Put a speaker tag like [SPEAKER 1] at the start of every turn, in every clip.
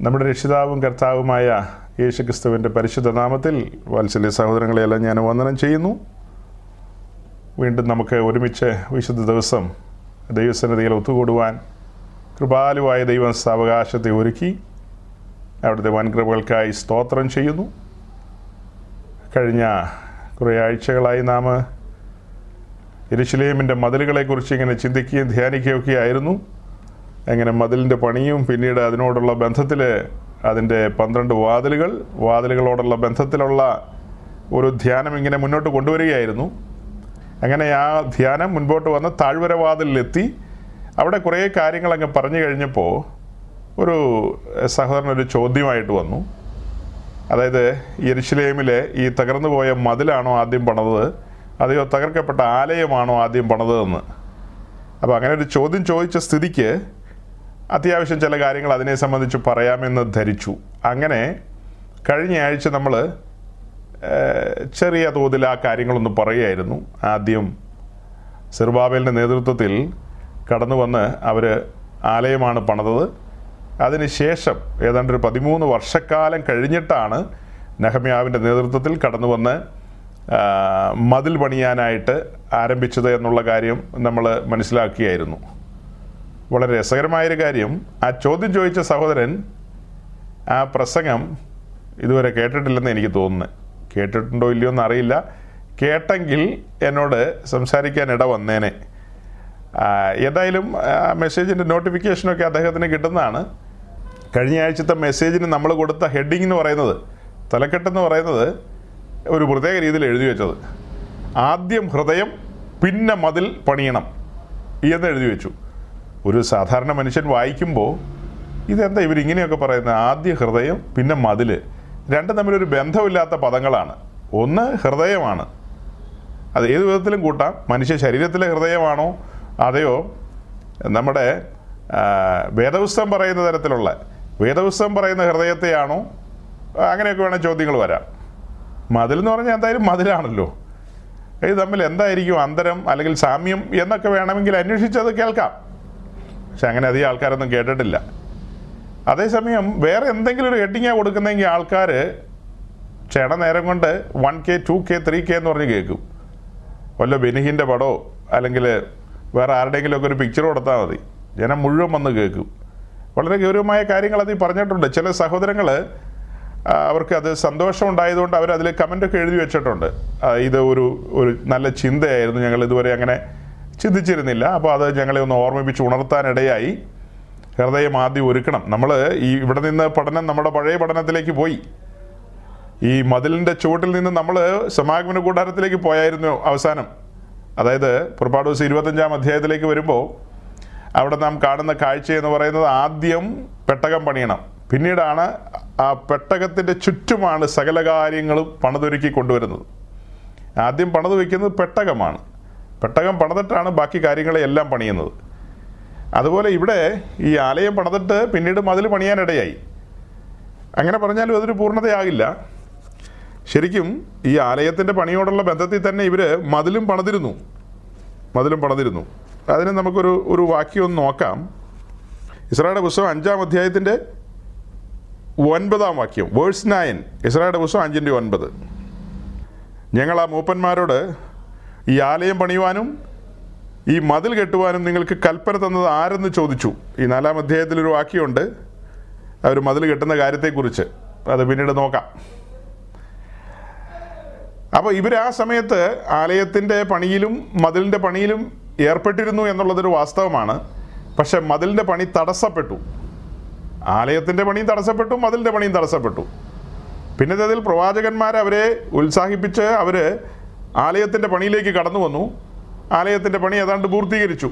[SPEAKER 1] നമ്മുടെ രക്ഷിതാവും കർത്താവുമായ യേശുക്രിസ്തുവിന്റെ പരിശുദ്ധ നാമത്തിൽ വാത്സല്യ സഹോദരങ്ങളെയെല്ലാം ഞാൻ വന്ദനം ചെയ്യുന്നു. വീണ്ടും നമുക്ക് ഒരുമിച്ച് വിശുദ്ധ ദിവസം ദൈവസന്നിധിയിൽ ഒത്തുകൂടുവാൻ കൃപാലുവായ ദൈവം സാവകാശത്തെ ഒരുക്കി അവിടുത്തെ വൻകൃപകൾക്കായി സ്തോത്രം ചെയ്യുന്നു. കഴിഞ്ഞ കുറേ ആഴ്ചകളായി നാം ഇരുശിലേമിന്റെ മതിലുകളെക്കുറിച്ച് ഇങ്ങനെ ചിന്തിക്കുകയും ധ്യാനിക്കുകയൊക്കെ ആയിരുന്നു എങ്ങനെ മതിലിന്റെ പണിയും പിന്നീട് അതിനോടുള്ള ബന്ധത്തിൽ അതിന്റെ പന്ത്രണ്ട് വാതിലുകൾ വാതിലുകളോടുള്ള ബന്ധത്തിലുള്ള ഒരു ധ്യാനം ഇങ്ങനെ മുന്നോട്ട് കൊണ്ടുവരികയായിരുന്നു. അങ്ങനെ ആ ധ്യാനം മുൻപോട്ട് വന്ന് താഴ്വര വാതിലിലെത്തി. അവിടെ കുറേ കാര്യങ്ങൾ അങ്ങ് പറഞ്ഞു കഴിഞ്ഞപ്പോൾ ഒരു സഹോദരൻ ഒരു ചോദ്യമായിട്ട് വന്നു. അതായത് യെരുശലേമിലെ ഈ തകർന്നു പോയ മതിലാണോ ആദ്യം പണത് അതെയോ തകർക്കപ്പെട്ട ആലയമാണോ ആദ്യം പണതെന്ന് അപ്പോൾ അങ്ങനെ ഒരു ചോദ്യം ചോദിച്ച സ്ഥിതിക്ക് അത്യാവശ്യം ചില കാര്യങ്ങൾ അതിനെ സംബന്ധിച്ച് പറയാമെന്ന് ധരിച്ചു. അങ്ങനെ കഴിഞ്ഞ ആഴ്ച നമ്മൾ ചെറിയ തോതിൽ ആ കാര്യങ്ങളൊന്ന് പറയുകയായിരുന്നു. ആദ്യം സിർബാബേലിന്റെ നേതൃത്വത്തിൽ കടന്നു വന്ന് അവർ ആലയമാണ് പണിതത്. അതിനുശേഷം ഏതാണ്ട് ഒരു പതിമൂന്ന് വർഷക്കാലം കഴിഞ്ഞിട്ടാണ് നെഹമ്യാവിന്റെ നേതൃത്വത്തിൽ കടന്നു വന്ന് മതിൽ പണിയാനായിട്ട് ആരംഭിച്ചത് എന്നുള്ള കാര്യം നമ്മൾ മനസ്സിലാക്കിയായിരുന്നു. വളരെ രസകരമായൊരു കാര്യം. ആ ചോദ്യം ചോദിച്ച സഹോദരൻ ആ പ്രസംഗം ഇതുവരെ കേട്ടിട്ടില്ലെന്ന് എനിക്ക് തോന്നുന്നു. കേട്ടിട്ടുണ്ടോ ഇല്ലയോ എന്ന് അറിയില്ല കേട്ടെങ്കിൽ എന്നോട് സംസാരിക്കാൻ ഇട വന്നേനെ. ഏതായാലും മെസ്സേജിന്റെ നോട്ടിഫിക്കേഷനൊക്കെ അദ്ദേഹത്തിന് കിട്ടുന്നതാണ്. കഴിഞ്ഞ ആഴ്ചത്തെ മെസ്സേജിന് നമ്മൾ കൊടുത്ത ഹെഡിങ് എന്ന് പറയുന്നത് തലക്കെട്ടെന്ന് പറയുന്നത് ഒരു പ്രത്യേക രീതിയിൽ എഴുതി വെച്ചത്. ആദ്യം ഹൃദയം പിന്നെ മതിൽ പണിയണം എന്ന് എഴുതി വെച്ചു. ഒരു സാധാരണ മനുഷ്യൻ വായിക്കുമ്പോൾ ഇതെന്താ ഇവരിങ്ങനെയൊക്കെ പറയുന്നത്? ആദ്യ ഹൃദയം പിന്നെ മതിൽ രണ്ടും തമ്മിലൊരു ബന്ധമില്ലാത്ത പദങ്ങളാണ്. ഒന്ന് ഹൃദയമാണ്. അത് ഏത് വിധത്തിലും കൂട്ടാം. മനുഷ്യ ശരീരത്തിലെ ഹൃദയമാണോ? അതെയോ? നമ്മുടെ വേദപുസ്തകം പറയുന്ന തരത്തിലുള്ള വേദപുസ്തകം പറയുന്ന ഹൃദയത്തെയാണോ? അങ്ങനെയൊക്കെ വേണേൽ ചോദ്യങ്ങൾ വരാം. മതിൽ എന്ന് പറഞ്ഞാൽ എന്തായാലും മതിലാണല്ലോ. ഇത് തമ്മിൽ എന്തായിരിക്കും അന്തരം അല്ലെങ്കിൽ സാമ്യം എന്നൊക്കെ വേണമെങ്കിൽ അന്വേഷിച്ചത് കേൾക്കാം. പക്ഷെ അങ്ങനെ അധികം ആൾക്കാരൊന്നും കേട്ടിട്ടില്ല. അതേസമയം വേറെ എന്തെങ്കിലും ഒരു ഹെഡിങ്ങാണ് കൊടുക്കുന്നതെങ്കിൽ ആൾക്കാർ ക്ഷണ നേരം കൊണ്ട് one K two K three K എന്ന് പറഞ്ഞ് കേൾക്കും. വല്ല ബെനിഹിന്റെ പടമോ അല്ലെങ്കിൽ വേറെ ആരുടെയെങ്കിലും ഒക്കെ ഒരു പിക്ചർ കൊടുത്താൽ മതി. ജനം മുഴുവൻ വന്ന് കേൾക്കും. വളരെ ഗൗരവമായ കാര്യങ്ങൾ അതിൽ പറഞ്ഞിട്ടുണ്ട്. ചില സഹോദരങ്ങൾ അവർക്ക് അത് സന്തോഷം ഉണ്ടായതുകൊണ്ട് അവർ അതിൽ കമന്റൊക്കെ എഴുതി വെച്ചിട്ടുണ്ട്. ഇത് ഒരു ഒരു നല്ല ചിന്തയായിരുന്നു ഞങ്ങൾ ഇതുവരെ അങ്ങനെ ചിന്തിച്ചിരുന്നില്ല. അപ്പോൾ അത് ഞങ്ങളെ ഒന്ന് ഓർമ്മിപ്പിച്ച് ഉണർത്താനിടയായി. ഹൃദയം ആദ്യം ഒരുക്കണം. നമ്മൾ ഈ ഇവിടെ നിന്ന് പഠനം നമ്മുടെ പഴയ പഠനത്തിലേക്ക് പോയി. ഈ മതിലിന്റെ ചുവട്ടിൽ നിന്ന് നമ്മൾ സമാഗമന കൂടാരത്തിലേക്ക് പോയായിരുന്നു അവസാനം. അതായത് പുറപ്പാട് ദിവസം ഇരുപത്തഞ്ചാം അധ്യായത്തിലേക്ക് വരുമ്പോൾ അവിടെ നാം കാണുന്ന കാഴ്ച എന്ന് പറയുന്നത് ആദ്യം പെട്ടകം പണിയണം. പിന്നീടാണ് ആ പെട്ടകത്തിന്റെ ചുറ്റുമാണ് സകല കാര്യങ്ങളും പണിതൊരുക്കി കൊണ്ടുവരുന്നത്. ആദ്യം പണിത് വയ്ക്കുന്നത് പെട്ടകമാണ്. പെട്ടകം പണിതിട്ടാണ് ബാക്കി കാര്യങ്ങളെ എല്ലാം പണിയുന്നത്. അതുപോലെ ഇവിടെ ഈ ആലയം പണിതിട്ട് പിന്നീട് മതിൽ പണിയാനിടയായി അങ്ങനെ പറഞ്ഞാലും അതൊരു പൂർണതയാകില്ല. ശരിക്കും ഈ ആലയത്തിന്റെ പണിയോടുള്ള ബന്ധത്തിൽ തന്നെ ഇവർ മതിലും പണിതിരുന്നു. മതിലും പണിതിരുന്നു. അതിന് നമുക്കൊരു ഒരു വാക്യം ഒന്ന് നോക്കാം. ഇസ്രായുടെ പുസ്തകം അഞ്ചാം അധ്യായത്തിന്റെ ഒൻപതാം വാക്യം. Verse nine. ഇസ്രായുടെ പുസ്തകം അഞ്ചിന്റെ ഒൻപത്. ഞങ്ങൾ ആ മൂപ്പന്മാരോട് ഈ ആലയം പണിയുവാനും ഈ മതിൽ കെട്ടുവാനും നിങ്ങൾക്ക് കൽപ്പന തന്നത് ആരെന്ന് ചോദിച്ചു. ഈ നാലാം അധ്യായത്തിലൊരു വാക്യമുണ്ട്. അവർ മതിൽ കെട്ടുന്ന കാര്യത്തെക്കുറിച്ച്. അത് പിന്നീട് നോക്കാം. അപ്പോൾ ഇവർ ആ സമയത്ത് ആലയത്തിന്റെ പണിയിലും മതിലിന്റെ പണിയിലും ഏർപ്പെട്ടിരുന്നു എന്നുള്ളതൊരു വാസ്തവമാണ്. പക്ഷെ മതിലിന്റെ പണി തടസ്സപ്പെട്ടു. ആലയത്തിന്റെ പണിയും തടസ്സപ്പെട്ടു മതിലിന്റെ പണിയും തടസ്സപ്പെട്ടു. പിന്നെ അതിൽ പ്രവാചകന്മാർ അവരെ ഉത്സാഹിപ്പിച്ച് അവർ ആലയത്തിന്റെ പണിയിലേക്ക് കടന്നു വന്നു. ആലയത്തിന്റെ പണി ഏതാണ്ട് പൂർത്തീകരിച്ചു.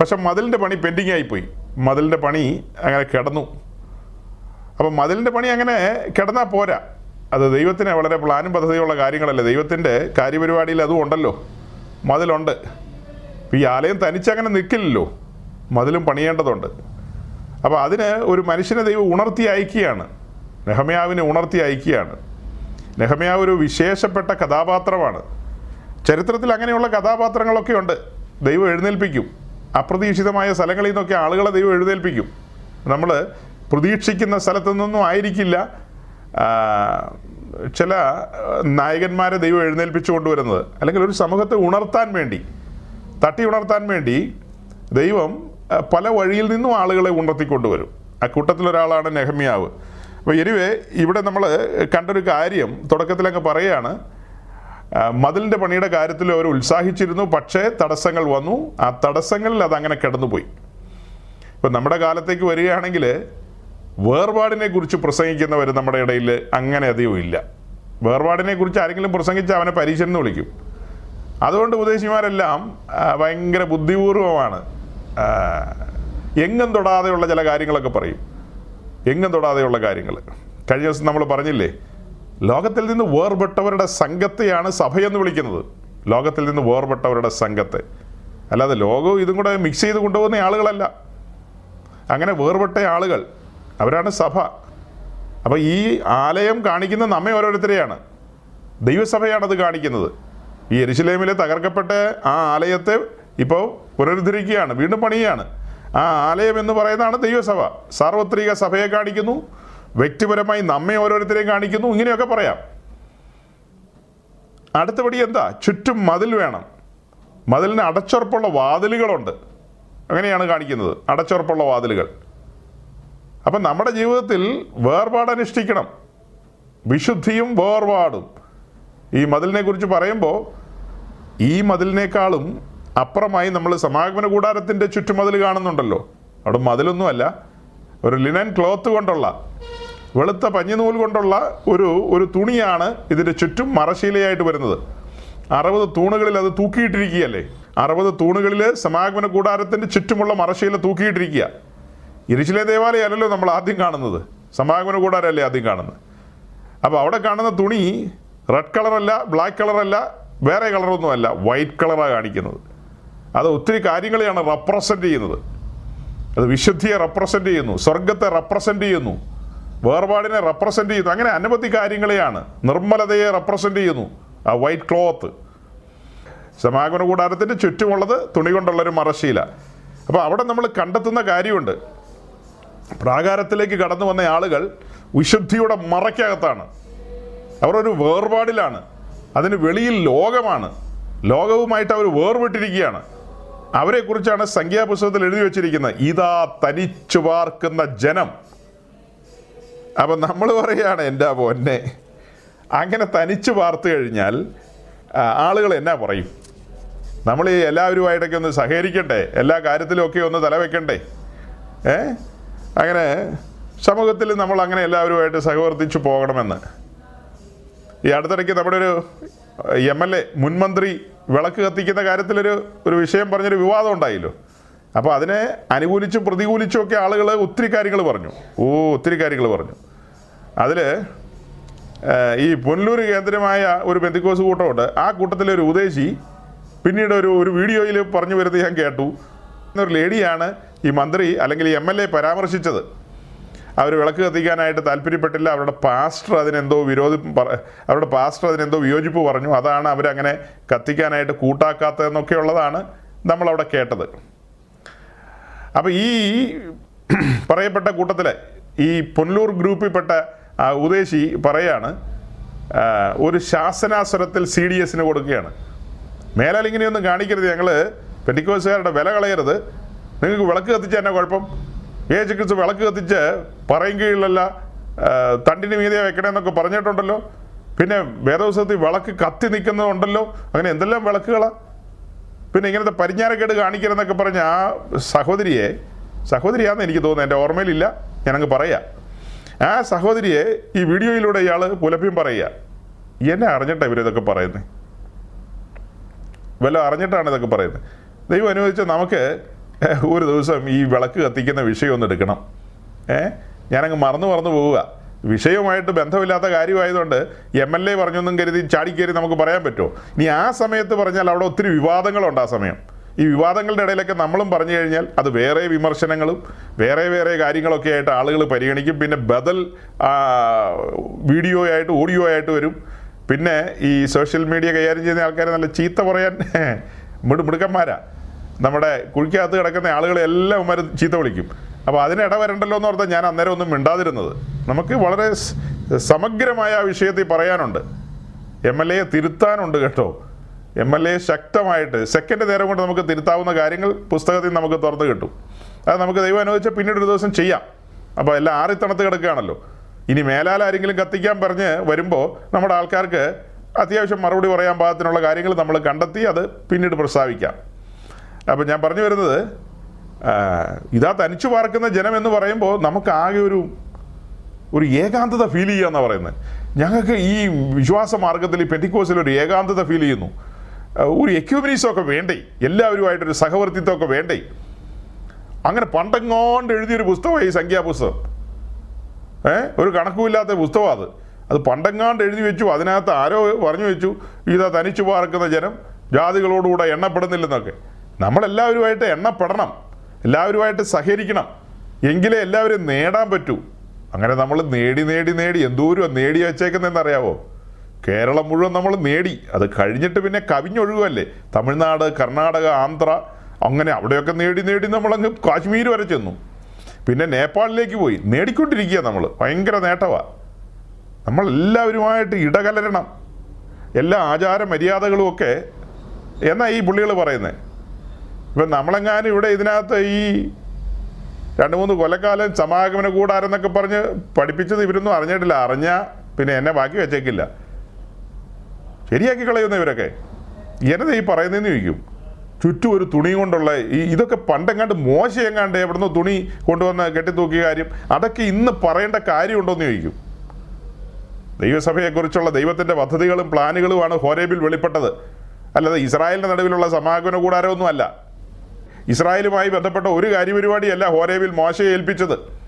[SPEAKER 1] പക്ഷെ മതിലിന്റെ പണി പെൻഡിങ് ആയിപ്പോയി. മതിലിന്റെ പണി അങ്ങനെ കിടന്നു. അപ്പം മതിലിന്റെ പണി അങ്ങനെ കിടന്നാൽ പോരാ. അത് ദൈവത്തിന് വളരെ പ്ലാനും പദ്ധതിയുള്ള കാര്യങ്ങളല്ലേ. ദൈവത്തിന്റെ കാര്യപരിപാടിയിൽ അതും ഉണ്ടല്ലോ. മതിലുണ്ട്. ഈ ആലയം തനിച്ചങ്ങനെ നിൽക്കില്ലല്ലോ. മതിലും പണിയേണ്ടതുണ്ട്. അപ്പോൾ അതിന് ഒരു മനുഷ്യനെ ദൈവം ഉണർത്തി അയക്കുകയാണ്. നെഹമ്യാവിനെ ഉണർത്തി അയക്കുകയാണ്. നെഹമ്യാവ് ഒരു വിശേഷപ്പെട്ട കഥാപാത്രമാണ്. ചരിത്രത്തിൽ അങ്ങനെയുള്ള കഥാപാത്രങ്ങളൊക്കെ ഉണ്ട്. ദൈവം എഴുന്നേൽപ്പിക്കും. അപ്രതീക്ഷിതമായ സ്ഥലങ്ങളിൽ നിന്നൊക്കെ ആളുകളെ ദൈവം എഴുന്നേൽപ്പിക്കും. നമ്മൾ പ്രതീക്ഷിക്കുന്ന സ്ഥലത്തു നിന്നും ആയിരിക്കില്ല ചില നായകന്മാരെ ദൈവം എഴുന്നേൽപ്പിച്ചു കൊണ്ടുവരുന്നത്. അല്ലെങ്കിൽ ഒരു സമൂഹത്തെ ഉണർത്താൻ വേണ്ടി തട്ടി ഉണർത്താൻ വേണ്ടി ദൈവം പല വഴിയിൽ നിന്നും ആളുകളെ ഉണർത്തിക്കൊണ്ടുവരും. ആ കൂട്ടത്തിലൊരാളാണ് നെഹമ്യാവ്. അപ്പോൾ എനിവേ ഇവിടെ നമ്മൾ കണ്ടൊരു കാര്യം തുടക്കത്തിലങ്ങ് പറയുകയാണ് മതിലിന്റെ പണിയുടെ കാര്യത്തിൽ അവർ ഉത്സാഹിച്ചിരുന്നു പക്ഷേ തടസ്സങ്ങൾ വന്നു. ആ തടസ്സങ്ങളിൽ അതങ്ങനെ കിടന്നുപോയി. ഇപ്പം നമ്മുടെ കാലത്തേക്ക് വരികയാണെങ്കിൽ വേർപാടിനെ കുറിച്ച് പ്രസംഗിക്കുന്നവർ നമ്മുടെ ഇടയിൽ അങ്ങനെ അധികം ഇല്ല. വേർപാടിനെ കുറിച്ച് ആരെങ്കിലും പ്രസംഗിച്ച് അവനെ പരീക്ഷ എന്ന് വിളിക്കും. അതുകൊണ്ട് ഉപദേശിമാരെല്ലാം ഭയങ്കര ബുദ്ധിപൂർവമാണ്. എങ്ങും തൊടാതെയുള്ള ചില കാര്യങ്ങളൊക്കെ പറയും. എങ്ങും തൊടാതെയുള്ള കാര്യങ്ങൾ. കഴിഞ്ഞ ദിവസം നമ്മൾ പറഞ്ഞില്ലേ ലോകത്തിൽ നിന്ന് വേർപെട്ടവരുടെ സംഘത്തെയാണ് സഭയെന്ന് വിളിക്കുന്നത്. ലോകത്തിൽ നിന്ന് വേർപെട്ടവരുടെ സംഘത്തെ. അല്ലാതെ ലോകവും ഇതും കൂടെ മിക്സ് ചെയ്ത് കൊണ്ടുപോകുന്ന ആളുകളല്ല. അങ്ങനെ വേർപെട്ട ആളുകൾ അവരാണ് സഭ. അപ്പോൾ ഈ ആലയം കാണിക്കുന്ന നമ്മെ ഓരോരുത്തരെയാണ്. ദൈവസഭയാണത് കാണിക്കുന്നത്. ഈ എരിശിലേമിലെ തകർക്കപ്പെട്ട ആ ആലയത്തെ ഇപ്പോൾ പുനരുദ്ധരിക്കുകയാണ് വീണ്ടും പണിയാണ് ആ ആലയം എന്ന് പറയുന്നതാണ് ദൈവസഭ. സാർവത്രിക സഭയെ കാണിക്കുന്നു. വ്യക്തിപരമായി നമ്മെ ഓരോരുത്തരെയും കാണിക്കുന്നു. ഇങ്ങനെയൊക്കെ പറയാം. അടുത്തപടി എന്താ? ചുറ്റും മതിൽ വേണം. മതിലിന് അടച്ചുറപ്പുള്ള വാതിലുകളുണ്ട്. അങ്ങനെയാണ് കാണിക്കുന്നത്. അടച്ചുറപ്പുള്ള വാതിലുകൾ. അപ്പം നമ്മുടെ ജീവിതത്തിൽ വേർപാട് അനുഷ്ഠിക്കണം. വിശുദ്ധിയും വേർപാടും. ഈ മതിലിനെ കുറിച്ച് പറയുമ്പോൾ ഈ മതിലിനേക്കാളും അപ്പുറമായി നമ്മൾ സമാഗമന കൂടാരത്തിന്റെ ചുറ്റുമതിൽ കാണുന്നുണ്ടല്ലോ. അവിടെ മതിലൊന്നുമല്ല. ഒരു ലിനൻ ക്ലോത്ത് കൊണ്ടുള്ള വെളുത്ത പഞ്ഞിനൂൽ കൊണ്ടുള്ള ഒരു ഒരു തുണിയാണ് ഇതിന്റെ ചുറ്റും മറശീലയായിട്ട് വരുന്നത്. അറുപത് തൂണുകളിൽ അത് തൂക്കിയിട്ടിരിക്കുകയല്ലേ? അറുപത് തൂണുകളിൽ സമാഗമന കൂടാരത്തിന്റെ ചുറ്റുമുള്ള മറശീല തൂക്കിയിട്ടിരിക്കുക. ഇരിശിലെ ദേവാലയമല്ലോ നമ്മൾ ആദ്യം കാണുന്നത്. സമാഗമന കൂടാരമല്ലേ ആദ്യം കാണുന്നത്. അപ്പോൾ അവിടെ കാണുന്ന തുണി റെഡ് കളറല്ല ബ്ലാക്ക് കളറല്ല വേറെ കളറൊന്നുമല്ല വൈറ്റ് കളറാണ് കാണിക്കുന്നത്. അത് ഒത്തിരി കാര്യങ്ങളെയാണ് റെപ്രസെന്റ് ചെയ്യുന്നത്. അത് വിശുദ്ധിയെ റെപ്രസെന്റ് ചെയ്യുന്നു സ്വർഗത്തെ റെപ്രസെന്റ് ചെയ്യുന്നു വേർപാടിനെ റെപ്രസെന്റ് ചെയ്യുന്നു അങ്ങനെ അനവധി കാര്യങ്ങളെയാണ് നിർമ്മലതയെ റെപ്രസെന്റ് ചെയ്യുന്നു ആ വൈറ്റ് ക്ലോത്ത് സമാഗമന കൂടാരത്തിന്റെ ചുറ്റുമുള്ളത് തുണി കൊണ്ടുള്ളൊരു മറശീല അപ്പോൾ അവിടെ നമ്മൾ കണ്ടെത്തുന്ന കാര്യമുണ്ട്. പ്രാകാരത്തിലേക്ക് കടന്നു വന്ന ആളുകൾ വിശുദ്ധിയുടെ മറയ്ക്കകത്താണ്. അവർ ഒരു വേർപാടിലാണ്. അതിന് വെളിയിൽ ലോകമാണ്. ലോകവുമായിട്ട് അവർ വേർപെട്ടിരിക്കുകയാണ്. അവരെക്കുറിച്ചാണ് സംഖ്യാപുസ്തകത്തിൽ എഴുതി വെച്ചിരിക്കുന്നത്. ഇതാ തനിച്ചു പാർക്കുന്ന ജനം. അപ്പം നമ്മൾ പറയുകയാണ് എന്റെ പൊന്നെ. അങ്ങനെ തനിച്ചു പാർത്ത് കഴിഞ്ഞാൽ ആളുകൾ എന്നാ പറയും? നമ്മൾ ഈ എല്ലാവരുമായിട്ടൊക്കെ ഒന്ന് സഹകരിക്കണ്ടേ? എല്ലാ കാര്യത്തിലുമൊക്കെ ഒന്ന് തലവെക്കണ്ടേ? ഏ? അങ്ങനെ സമൂഹത്തിൽ നമ്മൾ അങ്ങനെ എല്ലാവരുമായിട്ട് സഹവർത്തിച്ചു പോകണമെന്ന്. ഈ അടുത്തിടയ്ക്ക് നമ്മുടെ ഒരു എം എൽ എ മുൻമന്ത്രി വിളക്ക് കത്തിക്കുന്ന കാര്യത്തിലൊരു ഒരു വിഷയം പറഞ്ഞൊരു വിവാദം ഉണ്ടായില്ലോ. അപ്പോൾ അതിനെ അനുകൂലിച്ചും പ്രതികൂലിച്ചും ഒക്കെ ആളുകൾ ഒത്തിരി കാര്യങ്ങൾ പറഞ്ഞു. ഓ ഒത്തിരി കാര്യങ്ങൾ പറഞ്ഞു. അതിൽ ഈ പുനലൂർ കേന്ദ്രമായ ഒരു ബെന്തിക്കോസ് കൂട്ടമുണ്ട്. ആ കൂട്ടത്തിലെ ഒരു ഉദ്ദേശി പിന്നീട് ഒരു ഒരു വീഡിയോയിൽ പറഞ്ഞു വരുന്നത് ഞാൻ കേട്ടു. എന്നൊരു ലേഡിയാണ് ഈ മന്ത്രി അല്ലെങ്കിൽ എം എൽ എ പരാമർശിച്ചത്. അവർ വിളക്ക് കത്തിക്കാനായിട്ട് താല്പര്യപ്പെട്ടില്ല. അവരുടെ പാസ്റ്റർ അതിനെന്തോ വിരോധി അവരുടെ പാസ്റ്റർ അതിനെന്തോ വിയോജിപ്പ് പറഞ്ഞു. അതാണ് അവരങ്ങനെ കത്തിക്കാനായിട്ട് കൂട്ടാക്കാത്തതെന്നൊക്കെ ഉള്ളതാണ് നമ്മളവിടെ കേട്ടത്. അപ്പോൾ ഈ പറയപ്പെട്ട കൂട്ടത്തിൽ ഈ പൊന്നൂർ ഗ്രൂപ്പിൽപ്പെട്ട ഉദേശി പറയാണ് ഒരു ശാസനാസ്വരത്തിൽ സി ഡി എസിന് കൊടുക്കുകയാണ്. മേലാൽ ഇങ്ങനെയൊന്നും കാണിക്കരുത്. ഞങ്ങൾ പെറ്റിക്കോസുകാരുടെ വില കളയരുത്. നിങ്ങൾക്ക് വിളക്ക് കത്തിച്ച എന്നാ കുഴപ്പം? യേശു ക്രിസ്തു വിളക്ക് കത്തിച്ച് പറയും കീഴിലല്ല തണ്ടിന് മീതെ വെക്കണമെന്നൊക്കെ പറഞ്ഞിട്ടുണ്ടല്ലോ. പിന്നെ വേറെ ദിവസത്തിൽ വിളക്ക് കത്തി നിൽക്കുന്നതുണ്ടല്ലോ. അങ്ങനെ എന്തെല്ലാം വിളക്കുകളാണ് പിന്നെ ഇങ്ങനത്തെ പരിഞ്ഞാരക്കേട് കാണിക്കരുതെന്നൊക്കെ പറഞ്ഞ ആ സഹോദരിയെ സഹോദരിയാണെന്ന് എനിക്ക് തോന്നുന്നു എന്റെ ഓർമ്മയിലില്ല ഞാനങ്ങ് പറയാം. ആ സഹോദരിയെ ഈ വീഡിയോയിലൂടെ ഇയാൾ പുലപ്പിയും പറയുക എന്നെ അറിഞ്ഞിട്ടാണ് ഇവരിതൊക്കെ പറയുന്നത് വല്ല അറിഞ്ഞിട്ടാണ് ഇതൊക്കെ പറയുന്നത് ദൈവം അനുവദിച്ച നമുക്ക് ഒരു ദിവസം ഈ വിളക്ക് കത്തിക്കുന്ന വിഷയം ഒന്ന് എടുക്കണം. ഏ? ഞാനങ്ങ് മറന്നു മറന്നു പോവുക. വിഷയവുമായിട്ട് ബന്ധമില്ലാത്ത കാര്യമായതുകൊണ്ട് എം എൽ എ പറഞ്ഞൊന്നും കരുതി ചാടിക്കേറി നമുക്ക് പറയാൻ പറ്റുമോ? ഇനി ആ സമയത്ത് പറഞ്ഞാൽ അവിടെ ഒത്തിരി വിവാദങ്ങളുണ്ട് ആ സമയം. ഈ വിവാദങ്ങളുടെ ഇടയിലൊക്കെ നമ്മളും പറഞ്ഞു കഴിഞ്ഞാൽ അത് വേറെ വിമർശനങ്ങളും വേറെ വേറെ കാര്യങ്ങളൊക്കെ ആയിട്ട് ആളുകൾ പരിഗണിക്കും. പിന്നെ ബദൽ വീഡിയോ ആയിട്ട് ഓഡിയോ ആയിട്ട് വരും. പിന്നെ ഈ സോഷ്യൽ മീഡിയ കൈകാര്യം ചെയ്യുന്ന ആൾക്കാരെ നല്ല ചീത്ത പറയാൻ മിടു മിടുക്കന്മാരാ. നമ്മുടെ കുഴിക്കകത്ത് കിടക്കുന്ന ആളുകളെ എല്ലാം ഉമാർ ചീത്ത വിളിക്കും. അപ്പോൾ അതിന് ഇടവരണ്ടല്ലോ എന്ന് പറഞ്ഞാൽ ഞാൻ അന്നേരം ഒന്നും മിണ്ടാതിരുന്നത്. നമുക്ക് വളരെ സമഗ്രമായ ആ വിഷയത്തിൽ പറയാനുണ്ട്. എം എൽ എയെ തിരുത്താനുണ്ട് കേട്ടോ. എം എൽ എ ശക്തമായിട്ട് സെക്കൻഡ് നേരം കൊണ്ട് നമുക്ക് തിരുത്താവുന്ന കാര്യങ്ങൾ പുസ്തകത്തിൽ നമുക്ക് തുറന്നു കിട്ടും. അത് നമുക്ക് ദൈവം അനുവദിച്ചാൽ പിന്നീട് ഒരു ദിവസം ചെയ്യാം. അപ്പോൾ എല്ലാം ആറിത്തണത്ത് കിടക്കുകയാണല്ലോ. ഇനി മേലാൽ ആരെങ്കിലും കത്തിക്കാൻ പറഞ്ഞ് വരുമ്പോൾ നമ്മുടെ ആൾക്കാർക്ക് അത്യാവശ്യം മറുപടി പറയാൻ പാകത്തിനുള്ള കാര്യങ്ങൾ നമ്മൾ കണ്ടെത്തി അത് പിന്നീട് പ്രസ്താവിക്കാം. അപ്പോൾ ഞാൻ പറഞ്ഞു വരുന്നത് ഇതാ തനിച്ചു പാർക്കുന്ന ജനം എന്ന് പറയുമ്പോൾ നമുക്ക് ആകെ ഒരു ഒരു ഏകാന്തത ഫീൽ ചെയ്യുക എന്നാണ് പറയുന്നത്. ഞങ്ങൾക്ക് ഈ വിശ്വാസ മാർഗത്തിൽ ഈ പെറ്റിക്കോസിൽ ഒരു ഏകാന്തത ഫീൽ ചെയ്യുന്നു. ഒരു എക്യൂബിനീസൊക്കെ വേണ്ടേ എല്ലാവരുമായിട്ടൊരു സഹവർത്തിത്വമൊക്കെ വേണ്ടേ. അങ്ങനെ പണ്ടെങ്ങോണ്ട് എഴുതിയൊരു പുസ്തകമാണ് ഈ സംഖ്യാപുസ്തകം. ഏ ഒരു കണക്കുമില്ലാത്ത പുസ്തകമാണ് അത്. അത് പണ്ടെങ്ങാണ്ട് എഴുതി വെച്ചു അതിനകത്ത് ആരോ പറഞ്ഞു വെച്ചു ഇതാ തനിച്ചു പാർക്കുന്ന ജനം ജാതികളോടുകൂടെ എണ്ണപ്പെടുന്നില്ലെന്നൊക്കെ. നമ്മളെല്ലാവരുമായിട്ട് എണ്ണപ്പെടണം. എല്ലാവരുമായിട്ട് സഹകരിക്കണം. എങ്കിലേ എല്ലാവരും നേടാൻ പറ്റൂ. അങ്ങനെ നമ്മൾ നേടി നേടി നേടി എന്തോരം നേടി വെച്ചേക്കുന്നതെന്നറിയാവോ? കേരളം മുഴുവൻ നമ്മൾ നേടി. അത് കഴിഞ്ഞിട്ട് പിന്നെ കവിഞ്ഞൊഴുകുമല്ലേ തമിഴ്നാട് കർണാടക ആന്ധ്ര അങ്ങനെ അവിടെയൊക്കെ നേടി നേടി നമ്മളങ്ങ് കാശ്മീർ വരെ ചെന്നു. പിന്നെ നേപ്പാളിലേക്ക് പോയി. നേടിക്കൊണ്ടിരിക്കുക നമ്മൾ. ഭയങ്കര നേട്ടമാണ് നമ്മളെല്ലാവരുമായിട്ട് ഇടകലരണം. എല്ലാ ആചാര മര്യാദകളുമൊക്കെ എന്നാ ഈ പുള്ളികൾ പറയുന്നത് ഇപ്പം നമ്മളെങ്ങാനും ഇവിടെ ഇതിനകത്ത് ഈ രണ്ട് മൂന്ന് കൊല്ലക്കാലം സമാഗമന കൂടാരെന്നൊക്കെ പറഞ്ഞ് പഠിപ്പിച്ചത് ഇവരൊന്നും അറിഞ്ഞിട്ടില്ല. അറിഞ്ഞാൽ പിന്നെ എന്നെ ബാക്കി വെച്ചേക്കില്ല. ശരിയാക്കി കളയുന്ന ഇവരൊക്കെ. എന്നതാ ഈ പറയുന്നതെന്ന് ചോദിക്കും. ചുറ്റും ഒരു തുണി കൊണ്ടുള്ള ഈ ഇതൊക്കെ പണ്ടെങ്ങാണ്ട് മോശയെങ്ങാണ്ട് എവിടുന്ന് തുണി കൊണ്ടുവന്ന് കെട്ടിത്തൂക്കിയ കാര്യം അതൊക്കെ ഇന്ന് പറയേണ്ട കാര്യമുണ്ടോയെന്ന് ചോദിക്കും. ദൈവസഭയെക്കുറിച്ചുള്ള ദൈവത്തിന്റെ പദ്ധതികളും പ്ലാനുകളുമാണ് ഹോരേബിൽ വെളിപ്പെട്ടത്. അല്ലാതെ ഇസ്രായേലിന്റെ നടുവിലുള്ള സമാഗമന കൂടാരമൊന്നും അല്ല ഇസ്രായേലുമായി ബന്ധപ്പെട്ട ഒരു കാര്യപരിപാടിയല്ല ഹോരേവിൽ മോശയെ ഏൽപ്പിച്ചത്.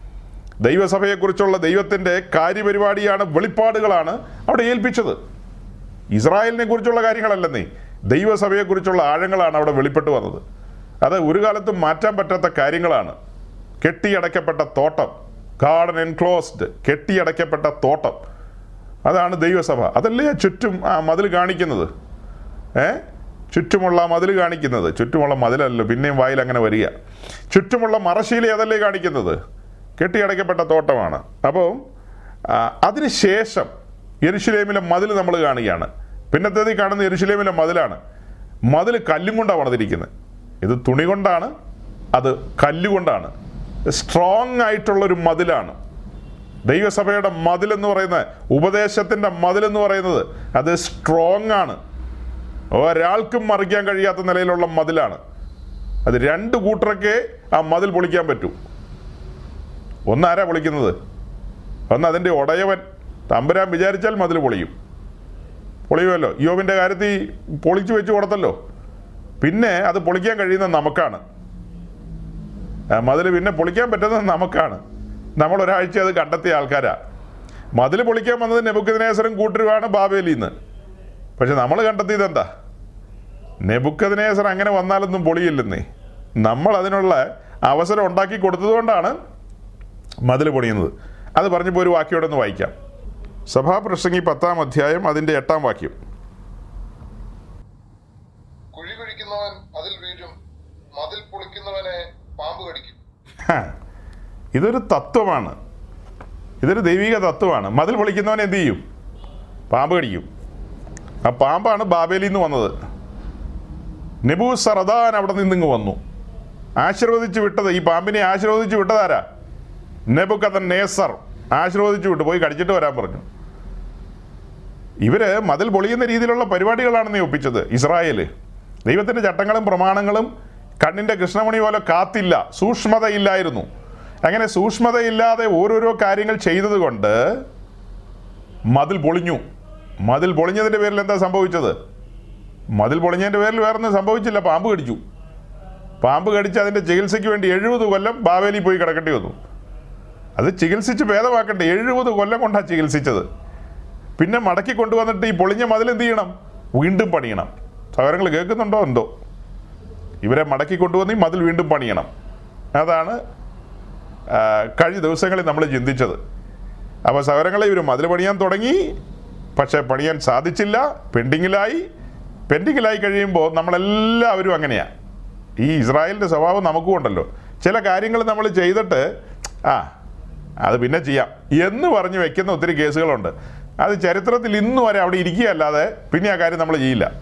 [SPEAKER 1] ദൈവസഭയെക്കുറിച്ചുള്ള ദൈവത്തിന്റെ കാര്യപരിപാടിയാണ് വെളിപ്പാടുകളാണ് അവിടെ ഏൽപ്പിച്ചത്. ഇസ്രായേലിനെ കുറിച്ചുള്ള കാര്യങ്ങളല്ലെന്നേ ദൈവസഭയെക്കുറിച്ചുള്ള ആഴങ്ങളാണ് അവിടെ വെളിപ്പെട്ട് വന്നത്. അത് ഒരു കാലത്തും മാറ്റാൻ പറ്റാത്ത കാര്യങ്ങളാണ്. കെട്ടിയടയ്ക്കപ്പെട്ട തോട്ടം ഗാർഡൻ എൻക്ലോസ്ഡ് കെട്ടിയടയ്ക്കപ്പെട്ട തോട്ടം. അതാണ് ദൈവസഭ. അതല്ലേ ചുറ്റും ആ മതിൽ കാണിക്കുന്നത്? ഏ? ചുറ്റുമുള്ള മതിൽ കാണിക്കുന്നത്. ചുറ്റുമുള്ള മതിലല്ലോ പിന്നെയും വായിൽ അങ്ങനെ വരിക. ചുറ്റുമുള്ള മറശീല അതല്ലേ കാണിക്കുന്നത്? കെട്ടിയടയ്ക്കപ്പെട്ട തോട്ടമാണ്. അപ്പോൾ അതിനുശേഷം യരുഷലേമിലെ മതിൽ നമ്മൾ കാണുകയാണ്. പിന്നത്തേത് കാണുന്ന യരുഷലേമിലെ മതിലാണ്. മതിൽ കല്ലും കൊണ്ടാണ് വളർന്നിരിക്കുന്നത് ഇത് തുണി കൊണ്ടാണ് അത് കല്ലുകൊണ്ടാണ് സ്ട്രോങ് ആയിട്ടുള്ളൊരു മതിലാണ്. ദൈവസഭയുടെ മതിലെന്ന് പറയുന്നത് ഉപദേശത്തിന്റെ മതിലെന്ന് പറയുന്നത് അത് സ്ട്രോങ് ആണ്. ഒരാൾക്കും മറിക്കാൻ കഴിയാത്ത നിലയിലുള്ള മതിലാണ്. അത് രണ്ട് കൂട്ടരൊക്കെ ആ മതിൽ പൊളിക്കാൻ പറ്റൂ. ഒന്നാരാ പൊളിക്കുന്നത്? ഒന്ന് അതിന്റെ ഉടയവൻ തമ്പുരാൻ വിചാരിച്ചാൽ മതിൽ പൊളിയും. പൊളിയുമല്ലോ. യോവിന്റെ കാര്യത്തിൽ പൊളിച്ചു വെച്ച് കൊടുത്തല്ലോ. പിന്നെ അത് പൊളിക്കാൻ കഴിയുന്നത് നമുക്കാണ്. മതിൽ പിന്നെ പൊളിക്കാൻ പറ്റുന്നത് നമുക്കാണ്. നമ്മൾ ഒരാഴ്ച അത് കണ്ടെത്തിയ ആൾക്കാരാ. മതിൽ പൊളിക്കാൻ വന്നത് നെബുക്കുദിനേശ്വരം കൂട്ടരുവാണ് ബാബേലിന്ന്. പക്ഷെ നമ്മൾ കണ്ടെത്തിയത് എന്താ നെബുക്കദിനേസർ അങ്ങനെ വന്നാലൊന്നും പൊളിയില്ലെന്നേ. നമ്മൾ അതിനുള്ള അവസരം ഉണ്ടാക്കി കൊടുത്തതുകൊണ്ടാണ് മതിൽ പൊളിയുന്നത്. അത് പറഞ്ഞപ്പോൾ ഒരു വാക്യോടെ ഒന്ന് വായിക്കാം. സഭാപ്രസംഗി പത്താം അധ്യായം അതിന്റെ എട്ടാം വാക്യം.
[SPEAKER 2] കുഴി കുഴിക്കുന്നവൻ അതിൽ വീഴും മതിൽ പൊളിക്കുന്നവനെ പാമ്പ് കടിക്കും.
[SPEAKER 1] ഇതൊരു തത്വമാണ്. ഇതൊരു ദൈവിക തത്വമാണ്. മതിൽ പൊളിക്കുന്നവൻ എന്ത് ചെയ്യും? പാമ്പ് കടിക്കും. ആ പാമ്പാണ് ബാബേലിന്ന് നിന്ന് വന്നത്. നെബൂ സറദാൻ അവിടെ നിന്നിങ്ങ് വന്നു. ആശീർവദിച്ചു വിട്ടത് ഈ പാമ്പിനെ ആശീർവദിച്ചു വിട്ടതാരാ? നെബുക്കഥൻ നേസർ ആശീർവദിച്ചു വിട്ടു പോയി കടിച്ചിട്ട് വരാൻ പറഞ്ഞു. ഇവർ മതിൽ പൊളിയുന്ന രീതിയിലുള്ള പരിപാടികളാണ് നീ ഒപ്പിച്ചത് ഇസ്രായേൽ. ദൈവത്തിന്റെ ചട്ടങ്ങളും പ്രമാണങ്ങളും കണ്ണിന്റെ കൃഷ്ണമണി പോലെ കാത്തില്ല സൂക്ഷ്മതയില്ലായിരുന്നു. അങ്ങനെ സൂക്ഷ്മതയില്ലാതെ ഓരോരോ കാര്യങ്ങൾ ചെയ്തതുകൊണ്ട് മതിൽ പൊളിഞ്ഞു. മതിൽ പൊളിഞ്ഞതിന്റെ പേരിൽ എന്താ സംഭവിച്ചത്? മതിൽ പൊളിഞ്ഞതിന്റെ പേരിൽ വേറൊന്നും സംഭവിച്ചില്ല. പാമ്പ് കടിച്ചു. പാമ്പ് കടിച്ച് അതിന്റെ ചികിത്സയ്ക്ക് വേണ്ടി എഴുപത് കൊല്ലം ബാവേലി പോയി കിടക്കേണ്ടി വന്നു. അത് ചികിത്സിച്ച് ഭേദമാക്കണ്ടേ? എഴുപത് കൊല്ലം കൊണ്ടാണ് ചികിത്സിച്ചത്. പിന്നെ മടക്കി കൊണ്ടുവന്നിട്ട് ഈ പൊളിഞ്ഞ മതിൽ എന്ത് ചെയ്യണം? വീണ്ടും പണിയണം. സഹോദരങ്ങൾ കേൾക്കുന്നുണ്ടോ? എന്തോ? ഇവരെ മടക്കി കൊണ്ടുവന്ന് ഈ മതിൽ വീണ്ടും പണിയണം. അതാണ് കഴിഞ്ഞ ദിവസങ്ങളിൽ നമ്മൾ ചിന്തിച്ചത്. അപ്പോൾ സഹോദരങ്ങളെ ഇവർ മതിൽ പണിയാൻ തുടങ്ങി. പക്ഷേ പണിയാൻ സാധിച്ചില്ല. പെൻഡിങ്ങിലായി. പെൻഡിങ്ങിലായി കഴിയുമ്പോൾ നമ്മളെല്ലാവരും അങ്ങനെയാണ് ഈ ഇസ്രായേലിന്റെ സ്വഭാവം നമുക്കും ഉണ്ടല്ലോ. ചില കാര്യങ്ങൾ നമ്മൾ ചെയ്തിട്ട് ആ അത് പിന്നെ ചെയ്യാം. എന്ന് പറഞ്ഞ് വെക്കുന്ന ഒത്തിരി കേസുകളുണ്ട്. അത് ചരിത്രത്തിൽ ഇന്ന് വരെ അവിടെ ഇരിക്കുകയല്ലാതെ പിന്നെ ആ കാര്യം നമ്മൾ ചെയ്യില്ല.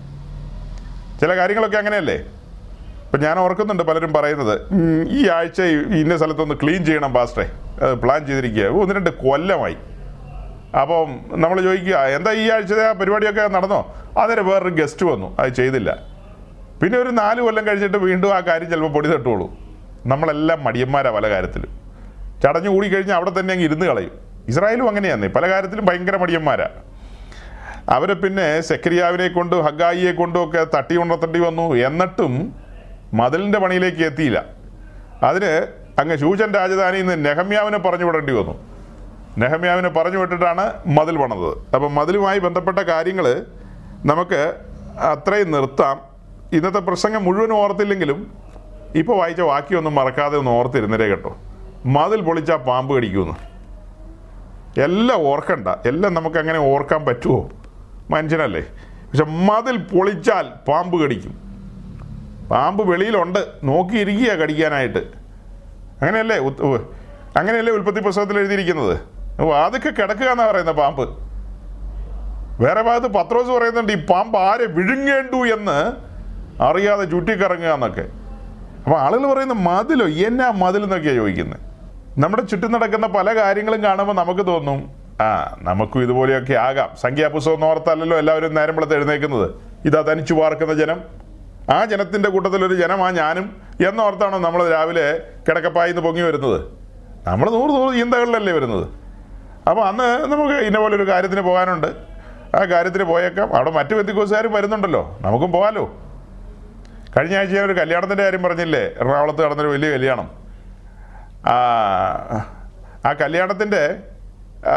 [SPEAKER 1] ചില കാര്യങ്ങളൊക്കെ അങ്ങനെയല്ലേ? ഇപ്പം ഞാൻ ഓർക്കുന്നുണ്ട് പലരും പറയുന്നത് ഈ ആഴ്ച ഇന്ന സ്ഥലത്തൊന്ന് ക്ലീൻ ചെയ്യണം പാസ്റ്ററെ. അത് പ്ലാൻ ചെയ്തിരിക്കുക ഒന്ന് രണ്ട് കൊല്ലമായി. അപ്പം നമ്മൾ ചോദിക്കുക എന്താ ഈ ആഴ്ചത്തെ ആ പരിപാടിയൊക്കെ നടന്നോ? അന്നേരം വേറൊരു ഗസ്റ്റ് വന്നു. അത് ചെയ്തില്ല. പിന്നെ ഒരു നാല് കൊല്ലം കഴിഞ്ഞിട്ട് വീണ്ടും ആ കാര്യം ചിലപ്പോൾ പൊടി തട്ടുള്ളൂ. നമ്മളെല്ലാം മടിയന്മാരാ പല കാര്യത്തിലും. ചടഞ്ഞു കൂടിക്കഴിഞ്ഞാൽ അവിടെ തന്നെ അങ്ങ് ഇരുന്ന് കളയും. ഇസ്രായേലും അങ്ങനെയാന്ന്. പല കാര്യത്തിലും ഭയങ്കര മടിയന്മാരാ. അവരെ പിന്നെ സെക്രിയാവിനെ കൊണ്ടും ഹഗായിയെ കൊണ്ടും ഒക്കെ തട്ടി ഉണർത്തേണ്ടി വന്നു. എന്നിട്ടും മതിലിന്റെ പണിയിലേക്ക് എത്തിയില്ല. അതിന് അങ്ങ് ശൂചൻ രാജധാനിയിൽ നിന്ന് നെഹമ്യാവിനെ പറഞ്ഞു വിടേണ്ടി വന്നു. നെഹമ്യാവിനെ പറഞ്ഞു വിട്ടിട്ടാണ് മതിൽ പണത് അപ്പം മതിലുമായി ബന്ധപ്പെട്ട കാര്യങ്ങൾ നമുക്ക് അത്രയും നിർത്താം. ഇന്നത്തെ പ്രസംഗം മുഴുവൻ ഓർത്തില്ലെങ്കിലും ഇപ്പോൾ വായിച്ച വാക്കിയൊന്നും മറക്കാതെ ഒന്ന് ഓർത്തിരുന്നരേ കേട്ടോ. മതിൽ പൊളിച്ചാൽ പാമ്പ് കടിക്കുമെന്ന് എല്ലാം ഓർക്കണ്ട. എല്ലാം നമുക്ക് അങ്ങനെ ഓർക്കാൻ പറ്റുമോ മനുഷ്യനല്ലേ. പക്ഷെ മതിൽ പൊളിച്ചാൽ പാമ്പ് കടിക്കും. പാമ്പ് വെളിയിലുണ്ട്. നോക്കിയിരിക്കുക കടിക്കാനായിട്ട്. അങ്ങനെയല്ലേ അങ്ങനെയല്ലേ ഉൽപ്പത്തി പുസ്തകത്തിൽ എഴുതിയിരിക്കുന്നത്? ഓ അതൊക്കെ കിടക്കുക എന്നാ പറയുന്നത് പാമ്പ്. വേറെ ഭാഗത്ത് പത്രോസ് പറയുന്നുണ്ട് ഈ പാമ്പ് ആരെ വിഴുങ്ങേണ്ടു എന്ന് അറിയാതെ ചുറ്റിക്കറങ്ങുക എന്നൊക്കെ അപ്പോൾ ആളുകൾ പറയുന്ന മതിലോ എന്നാ മതിൽ എന്നൊക്കെയാണ് ചോദിക്കുന്നത് നമ്മുടെ ചുറ്റും നടക്കുന്ന പല കാര്യങ്ങളും കാണുമ്പോൾ നമുക്ക് തോന്നും ആ നമുക്കും ഇതുപോലെയൊക്കെ ആകാം. സംഖ്യാപുസ്തകം ഓർത്തല്ലല്ലോ എല്ലാവരും നേരം വെളുത്ത് എഴുന്നേക്കുന്നത്. ഇതാ തനിച്ചു പാർക്കുന്ന ജനം. ആ ജനത്തിന്റെ ജനത്തിന്റെ കൂട്ടത്തിലൊരു ജനമാ ഞാനും എന്നോർത്താണോ നമ്മൾ രാവിലെ കിടക്കപ്പായിന്ന് പൊങ്ങി വരുന്നത്? നമ്മൾ നൂറ് നൂറ് ചിന്തകളിലല്ലേ വരുന്നത്? അപ്പോൾ അന്ന് നമുക്ക് ഇന്ന പോലെ ഒരു കാര്യത്തിന് പോകാനുണ്ട്. ആ കാര്യത്തിന് പോയേക്കാം. അവിടെ മറ്റു വ്യക്തിക്കോസുകാരും വരുന്നുണ്ടല്ലോ. നമുക്കും പോകാലോ. കഴിഞ്ഞ ആഴ്ച ഞാൻ ഒരു കല്യാണത്തിന്റെ കാര്യം പറഞ്ഞില്ലേ? എറണാകുളത്ത് നടന്നൊരു വലിയ കല്യാണം. ആ ആ കല്യാണത്തിന്റെ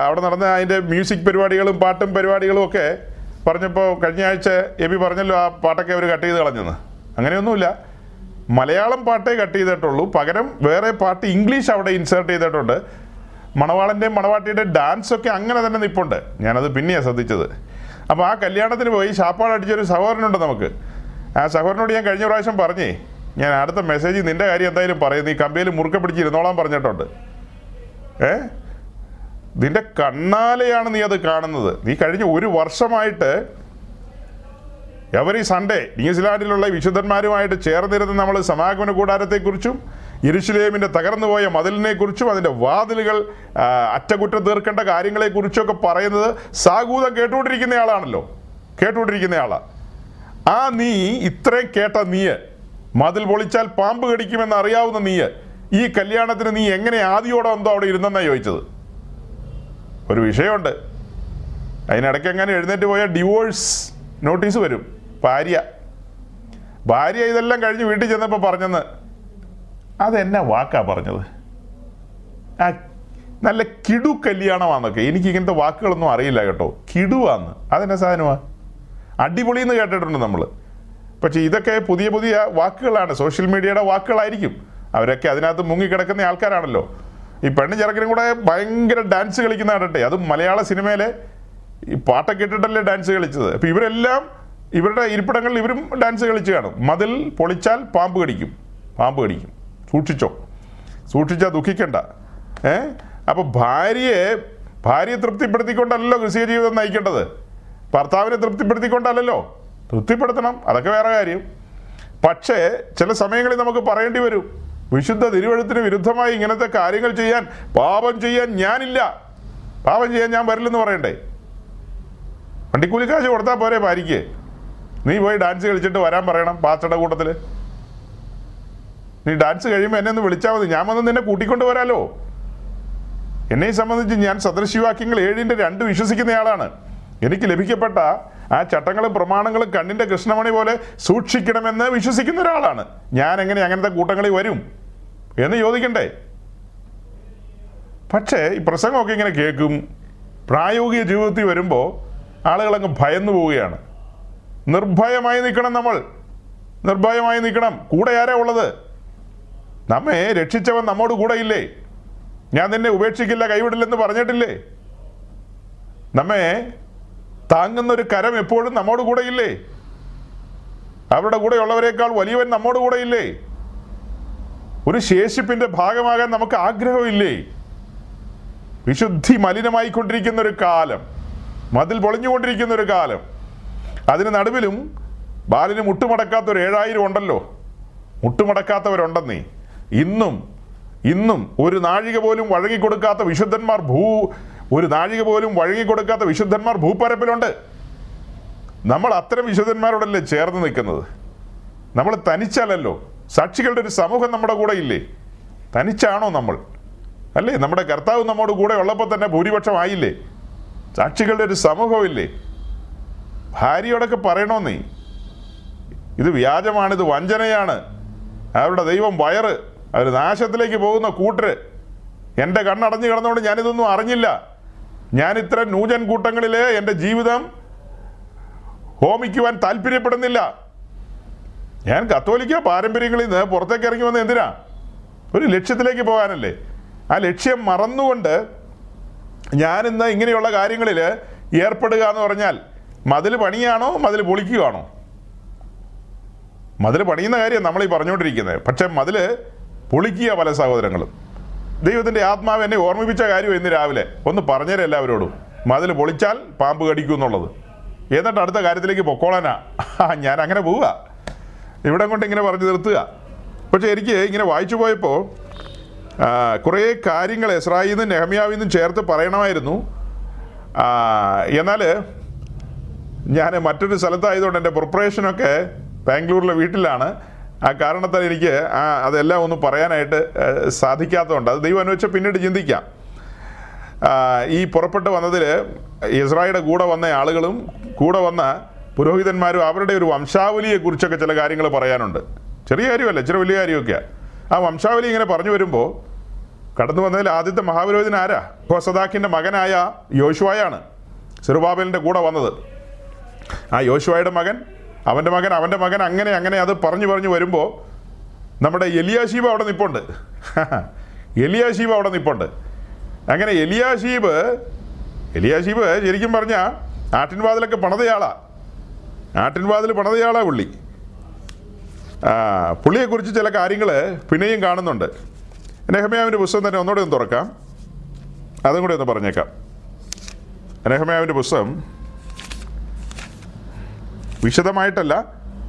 [SPEAKER 1] അവിടെ നടന്ന അതിന്റെ മ്യൂസിക് പരിപാടികളും പാട്ടും പരിപാടികളും ഒക്കെ പറഞ്ഞപ്പോൾ കഴിഞ്ഞ ആഴ്ച എബി പറഞ്ഞല്ലോ ആ പാട്ടൊക്കെ അവർ കട്ട് ചെയ്ത് കളഞ്ഞെന്ന്. അങ്ങനെയൊന്നുമില്ല. മലയാളം പാട്ടേ കട്ട് ചെയ്തിട്ടുള്ളൂ. പകരം വേറെ പാട്ട് ഇംഗ്ലീഷ് അവിടെ ഇൻസേർട്ട് ചെയ്തിട്ടുണ്ട്. മണവാളന്റെയും മണവാട്ടിയുടെ ഡാൻസ് ഒക്കെ അങ്ങനെ തന്നെ നിപ്പുണ്ട്. ഞാനത് പിന്നെയാണ് ശ്രദ്ധിച്ചത്. അപ്പോൾ ആ കല്യാണത്തിന് പോയി ഒരു അടിച്ചൊരു സഹോദരനുണ്ട് നമുക്ക്. ആ സഹോദരനോട് ഞാൻ കഴിഞ്ഞ പ്രാവശ്യം പറഞ്ഞേ ഞാൻ അടുത്ത മെസ്സേജ് നിന്റെ കാര്യം എന്തായാലും പറയും. നീ കമ്പിയിൽ മുറുക്കെ പിടിച്ചിരുന്നോളാൻ പറഞ്ഞിട്ടുണ്ട്. ഏ? നിന്റെ കണ്ണാലെയാണ് നീ അത് കാണുന്നത്. നീ കഴിഞ്ഞ ഒരു വർഷമായിട്ട് എവറി സൺഡേ ന്യൂസിലാൻഡിലുള്ള വിശുദ്ധന്മാരുമായിട്ട് ചേർന്നിരുന്ന് നമ്മൾ സമാഗമന കൂടാരത്തെക്കുറിച്ചും യെരുശലേമിന്റെ തകർന്നുപോയ മതിലിനെക്കുറിച്ചും അതിന്റെ വാതിലുകൾ അറ്റകുറ്റം തീർക്കേണ്ട കാര്യങ്ങളെക്കുറിച്ചൊക്കെ പറയുന്നത് സാഗൂതം കേട്ടുകൊണ്ടിരിക്കുന്ന ആളാണല്ലോ കേട്ടുകൊണ്ടിരിക്കുന്ന ആളാ ആ നീ ഇത്രയും കേട്ട നീയ് മതിൽ പൊളിച്ചാൽ പാമ്പ് കടിക്കുമെന്ന് അറിയാവുന്ന നീയ് ഈ കല്യാണത്തിന് നീ എങ്ങനെ ആദ്യോടെ എന്തോ അവിടെ ഇരുന്നെന്നാണ് ചോദിച്ചത്? ഒരു വിഷയമുണ്ട്. അതിനിടയ്ക്ക് എങ്ങനെ എഴുന്നേറ്റ് പോയാൽ ഡിവോഴ്സ് നോട്ടീസ് വരും. ഭാര്യ. ഭാര്യ ഇതെല്ലാം കഴിഞ്ഞ് വീട്ടിൽ ചെന്നപ്പോൾ പറഞ്ഞെന്ന് അതെന്നാ വാക്കാ പറഞ്ഞത്? ആ നല്ല കിടു കല്യാണമാന്നൊക്കെ. എനിക്ക് ഇങ്ങനത്തെ വാക്കുകളൊന്നും അറിയില്ല കേട്ടോ. കിടുവാന്ന്. അതെന്നെ സാധനമാ? അടിപൊളി എന്ന് കേട്ടിട്ടുണ്ട് നമ്മൾ പക്ഷേ ഇതൊക്കെ പുതിയ പുതിയ വാക്കുകളാണ്. സോഷ്യൽ മീഡിയയുടെ വാക്കുകളായിരിക്കും. അവരൊക്കെ അതിനകത്ത് മുങ്ങിക്കിടക്കുന്ന ആൾക്കാരാണല്ലോ. ഈ പെണ്ണ് ചെറുക്കനും കൂടെ ഭയങ്കര ഡാൻസ് കളിക്കുന്ന കണ്ടട്ടെ അതും മലയാള സിനിമയിലെ ഈ പാട്ടൊക്കെ ഇട്ടിട്ടല്ലേ ഡാൻസ് കളിച്ചത്. അപ്പം ഇവരെല്ലാം ഇവരുടെ ഇരിപ്പിടങ്ങളിൽ ഇവരും ഡാൻസ് കളിച്ച് കാണും. മതിൽ പൊളിച്ചാൽ പാമ്പ് കടിക്കും. പാമ്പ് കടിക്കും. സൂക്ഷിച്ചോ. സൂക്ഷിച്ചാൽ ദുഃഖിക്കണ്ട. ഏ? അപ്പോൾ ഭാര്യയെ ഭാര്യയെ തൃപ്തിപ്പെടുത്തിക്കൊണ്ടല്ലോ ക്രിസ്തീയ ജീവിതം നയിക്കേണ്ടത്. ഭർത്താവിനെ തൃപ്തിപ്പെടുത്തിക്കൊണ്ടല്ലോ തൃപ്തിപ്പെടുത്തണം. അതൊക്കെ വേറെ കാര്യം. പക്ഷേ ചില സമയങ്ങളിൽ നമുക്ക് പറയേണ്ടി വരും. വിശുദ്ധ തിരുവഴുത്തിന് വിരുദ്ധമായി ഇങ്ങനത്തെ കാര്യങ്ങൾ ചെയ്യാൻ പാപം ചെയ്യാൻ ഞാനില്ല. പാപം ചെയ്യാൻ ഞാൻ വരില്ലെന്ന് പറയണ്ടേ? വണ്ടിക്കൂലിക്കാശ് കൊടുത്താൽ പോരെ ഭാര്യയ്ക്ക്. നീ പോയി ഡാൻസ് കളിച്ചിട്ട് വരാൻ പറയണം പാച്ചയുടെ കൂട്ടത്തിൽ നീ ഡാൻസ് കഴിയുമ്പോൾ എന്നെ ഒന്ന് വിളിച്ചാൽ മതി. ഞാൻ വന്ന് നിന്നെ കൂട്ടിക്കൊണ്ട് വരാലോ. എന്നെ സംബന്ധിച്ച് ഞാൻ സദൃശിവാക്യങ്ങൾ ഏഴിന്റെ രണ്ട് വിശ്വസിക്കുന്നയാളാണ്. എനിക്ക് ലഭിക്കപ്പെട്ട ആ ചട്ടങ്ങളും പ്രമാണങ്ങളും കണ്ണിന്റെ കൃഷ്ണമണി പോലെ സൂക്ഷിക്കണമെന്ന് വിശ്വസിക്കുന്ന ഒരാളാണ്. ഞാൻ എങ്ങനെ അങ്ങനത്തെ കൂട്ടങ്ങളിൽ വരും? എന്ന് ചോദിക്കണ്ടേ? പക്ഷേ ഈ പ്രസംഗമൊക്കെ ഇങ്ങനെ കേൾക്കും. പ്രായോഗിക ജീവിതത്തിൽ വരുമ്പോൾ ആളുകളങ്ങ് ഭയന്നു പോവുകയാണ്. നിർഭയമായി നിൽക്കണം നമ്മൾ. നിർഭയമായി നിൽക്കണം. കൂടെ ആരാ ഉള്ളത്? നമ്മെ രക്ഷിച്ചവൻ നമ്മോട് കൂടെ ഇല്ലേ ഞാൻ നിന്നെ ഉപേക്ഷിക്കില്ല കൈവിടില്ലെന്ന് പറഞ്ഞിട്ടില്ലേ? നമ്മെ താങ്ങുന്ന ഒരു കരം എപ്പോഴും നമ്മോട് കൂടെ ഇല്ലേ അവരുടെ കൂടെ ഉള്ളവരെക്കാൾ വലിയവൻ നമ്മോട് കൂടെ ഇല്ലേ ഒരു ശേഷിപ്പിന്റെ ഭാഗമാകാൻ നമുക്ക് ആഗ്രഹമില്ലേ? വിശുദ്ധി മലിനമായി കൊണ്ടിരിക്കുന്ന ഒരു കാലം മതിൽ പൊളിഞ്ഞുകൊണ്ടിരിക്കുന്ന ഒരു കാലം. അതിന് നടുവിലും ബാലിന് മുട്ടുമടക്കാത്ത ഒരു ഏഴായിരം ഉണ്ടല്ലോ? മുട്ടുമടക്കാത്തവരുണ്ടെന്നേ. ഇന്നും ഇന്നും ഒരു നാഴിക പോലും വഴങ്ങിക്കൊടുക്കാത്ത വിശുദ്ധന്മാർ ഭൂ ഒരു നാഴിക പോലും വഴങ്ങിക്കൊടുക്കാത്ത വിശുദ്ധന്മാർ ഭൂപ്പരപ്പിലുണ്ട്. നമ്മൾ അത്തരം വിശുദ്ധന്മാരോടല്ലേ ചേർന്ന് നിൽക്കുന്നത്? നമ്മൾ തനിച്ചല്ലല്ലോ സാക്ഷികളുടെ ഒരു സമൂഹം നമ്മുടെ കൂടെ ഇല്ലേ? തനിച്ചാണോ നമ്മൾ? അല്ലേ? നമ്മുടെ കർത്താവ് നമ്മോട് കൂടെ ഉള്ളപ്പോൾ തന്നെ ഭൂരിപക്ഷം ആയില്ലേ സാക്ഷികളുടെ ഒരു സമൂഹമില്ലേ ഭാര്യയോടൊക്കെ പറയണോന്നേ ഇത് വ്യാജമാണ് ഇത് വഞ്ചനയാണ്. അവരുടെ ദൈവം വയറ് അവർ നാശത്തിലേക്ക് പോകുന്ന കൂട്ടര്. എന്റെ കണ്ണടഞ്ഞു കിടന്നുകൊണ്ട് ഞാനിതൊന്നും അറിഞ്ഞില്ല. ഞാൻ ഇത്ര നൂജൻ കൂട്ടങ്ങളിൽ എന്റെ ജീവിതം ഹോമിക്കുവാൻ താല്പര്യപ്പെടുന്നില്ല. ഞാൻ കത്തോലിക്ക പാരമ്പര്യങ്ങളിൽ നിന്ന് പുറത്തേക്ക് ഇറങ്ങി വന്ന എന്തിനാ? ഒരു ലക്ഷ്യത്തിലേക്ക് പോകാനല്ലേ. ആ ലക്ഷ്യം മറന്നുകൊണ്ട് ഞാനിന്ന് ഇങ്ങനെയുള്ള കാര്യങ്ങളിൽ ഏർപ്പെടുക എന്ന് പറഞ്ഞാൽ മതിൽ പണിയാണോ മതിൽ പൊളിക്കുകയാണോ മതിൽ പണിയുന്ന കാര്യം നമ്മൾ ഈ പറഞ്ഞുകൊണ്ടിരിക്കുന്നത് പക്ഷെ മതിൽ പൊളിക്കുക പല സഹോദരങ്ങളും. ദൈവത്തിന്റെ ആത്മാവ് എന്നെ ഓർമ്മിപ്പിച്ച കാര്യം ഇന്ന് രാവിലെ. ഒന്ന് പറഞ്ഞേരെ എല്ലാവരോടും. മതിൽ പൊളിച്ചാൽ പാമ്പ് കടിക്കും എന്നുള്ളത്. എന്നിട്ട് അടുത്ത കാര്യത്തിലേക്ക് പൊക്കോളാനാ. ഞാൻ അങ്ങനെ പോവുക. ഇവിടെ കൊണ്ട് ഇങ്ങനെ പറഞ്ഞു നിർത്തുക. പക്ഷെ എനിക്ക് ഇങ്ങനെ വായിച്ചു പോയപ്പോൾ കുറേ കാര്യങ്ങൾ എസ്രായിൽ നിന്നും നെഹമ്യാവിൽ നിന്നും ചേർത്ത് പറയണമായിരുന്നു. എന്നാൽ ഞാൻ മറ്റൊരു സ്ഥലത്തായതുകൊണ്ട് എന്റെ പ്രിപ്പറേഷനൊക്കെ ബാംഗ്ലൂരിലെ വീട്ടിലാണ്. ആ കാരണത്താൽ എനിക്ക് ആ അതെല്ലാം ഒന്ന് പറയാനായിട്ട് സാധിക്കാത്തതുകൊണ്ട് അത് ദൈവം അനുവദിച്ച പിന്നീട് ചിന്തിക്കാം. ഈ പുറപ്പെട്ട് വന്നതിൽ ഇസ്രായേലിന്റെ കൂടെ വന്ന ആളുകളും കൂടെ വന്ന പുരോഹിതന്മാരും അവരുടെ ഒരു വംശാവലിയെ കുറിച്ചൊക്കെ ചില കാര്യങ്ങൾ പറയാനുണ്ട്. ചെറിയ കാര്യമല്ല ചെറിയ വലിയ കാര്യമൊക്കെയാണ് ആ വംശാവലി ഇങ്ങനെ പറഞ്ഞു വരുമ്പോൾ കടന്നു വന്നതിൽ ആദ്യത്തെ മഹാപുരോഹിതൻ ആരാ? ഹോസദാക്കിന്റെ മകനായ യോശുവായാണ് സിറുബാബലിന്റെ കൂടെ വന്നത്. ആ യോശുവായുടെ മകൻ അവന്റെ മകൻ അവന്റെ മകൻ അങ്ങനെ അങ്ങനെ അത് പറഞ്ഞു പറഞ്ഞു വരുമ്പോൾ നമ്മുടെ എലിയാശീബ് അവിടെ നിപ്പുണ്ട്. എലിയാശീബ് അവിടെ നിപ്പുണ്ട്. അങ്ങനെ എലിയാശീബ് എലിയാശീബ് ശരിക്കും പറഞ്ഞാൽ ആട്ടിൻവാതിലൊക്കെ പണതയാളാ. ആട്ടിൻവാതിൽ പണതയാളാ പുള്ളി. പുള്ളിയെക്കുറിച്ച് ചില കാര്യങ്ങൾ പിന്നെയും കാണുന്നുണ്ട്. നെഹമ്യാവിന്റെ പുസ്തകം തന്നെ ഒന്നുകൂടെ ഒന്ന് തുറക്കാം. അതും കൂടി ഒന്ന് പറഞ്ഞേക്കാം. നെഹമ്യാവിന്റെ പുസ്തകം വിശദമായിട്ടല്ല.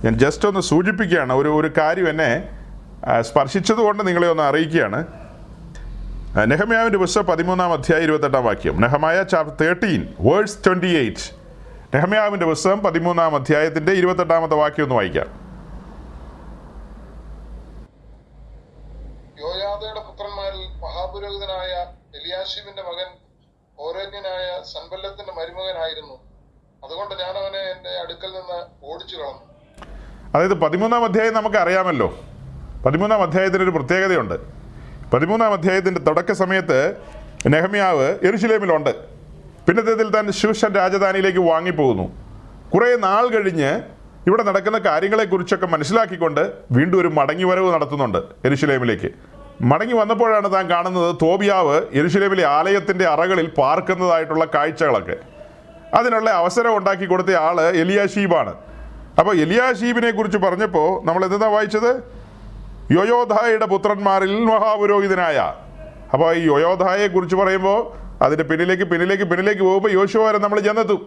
[SPEAKER 1] ഞാൻ ജസ്റ്റ് ഒന്ന് സൂചിപ്പിക്കുകയാണ്. ഒരു ഒരു കാര്യം എന്നെ സ്പർശിച്ചതുകൊണ്ട് നിങ്ങളെ ഒന്ന് അറിയിക്കുകയാണ്. നെഹമ്യാവിന്റെ പുസ്തകം പതിമൂന്നാം അധ്യായം ഇരുപത്തെട്ടാം വാക്യം. Nehemiah chapter thirteen verse twenty eight നെഹമ്യാവിന്റെ പുസ്തകം പതിമൂന്നാം അധ്യായത്തിന്റെ ഇരുപത്തെട്ടാമത്തെ വാക്യം ഒന്ന് വായിക്കാം.
[SPEAKER 2] യോയാദയുടെ മഹാപുരോഹിതനായ എലിയാശിബിന്റെ മകൻ ഓരോന്യനായ സൻബല്ലത്തിന്റെ മരുമകനായിരുന്നു. അതുകൊണ്ട് ഞാൻ അവനെ എന്റെ അടുക്കൽ നിന്ന് ഓടിച്ചു കളഞ്ഞു.
[SPEAKER 1] അതായത് പതിമൂന്നാം അധ്യായം നമുക്ക് അറിയാമല്ലോ പതിമൂന്നാം അധ്യായത്തിന് ഒരു പ്രത്യേകതയുണ്ട്. പതിമൂന്നാം അധ്യായത്തിന്റെ തുടക്ക സമയത്ത് നെഹമ്യാവ് എരുശിലേമിലുണ്ട് പിന്നത്തേതിൽ താൻ ശിവശൻ രാജധാനിയിലേക്ക് വാങ്ങിപ്പോകുന്നു. കുറേ നാൾ കഴിഞ്ഞ് ഇവിടെ നടക്കുന്ന കാര്യങ്ങളെക്കുറിച്ചൊക്കെ മനസ്സിലാക്കിക്കൊണ്ട് വീണ്ടും ഒരു മടങ്ങി വരവ് നടത്തുന്നുണ്ട് എരുശിലേമിലേക്ക് മടങ്ങി വന്നപ്പോഴാണ് താൻ കാണുന്നത് തോബിയാവ് എരുശിലേമിലെ ആലയത്തിന്റെ അറകളിൽ പാർക്കുന്നതായിട്ടുള്ള കാഴ്ചകളൊക്കെ. അതിനുള്ള അവസരം ഉണ്ടാക്കി കൊടുത്ത ആൾ എലിയാഷീബാണ് അപ്പോൾ എലിയാഷീബിനെ കുറിച്ച് പറഞ്ഞപ്പോൾ നമ്മൾ എന്താ വായിച്ചത്? യോയോധായുടെ പുത്രന്മാരിൽ മഹാപുരോഹിതനായ. അപ്പോൾ ഈ യോയോധായെ കുറിച്ച് പറയുമ്പോൾ അതിന്റെ പിന്നിലേക്ക് പിന്നിലേക്ക് പിന്നിലേക്ക് പോകുമ്പോൾ യോശുവരെ നമ്മൾ ചെന്നെത്തും.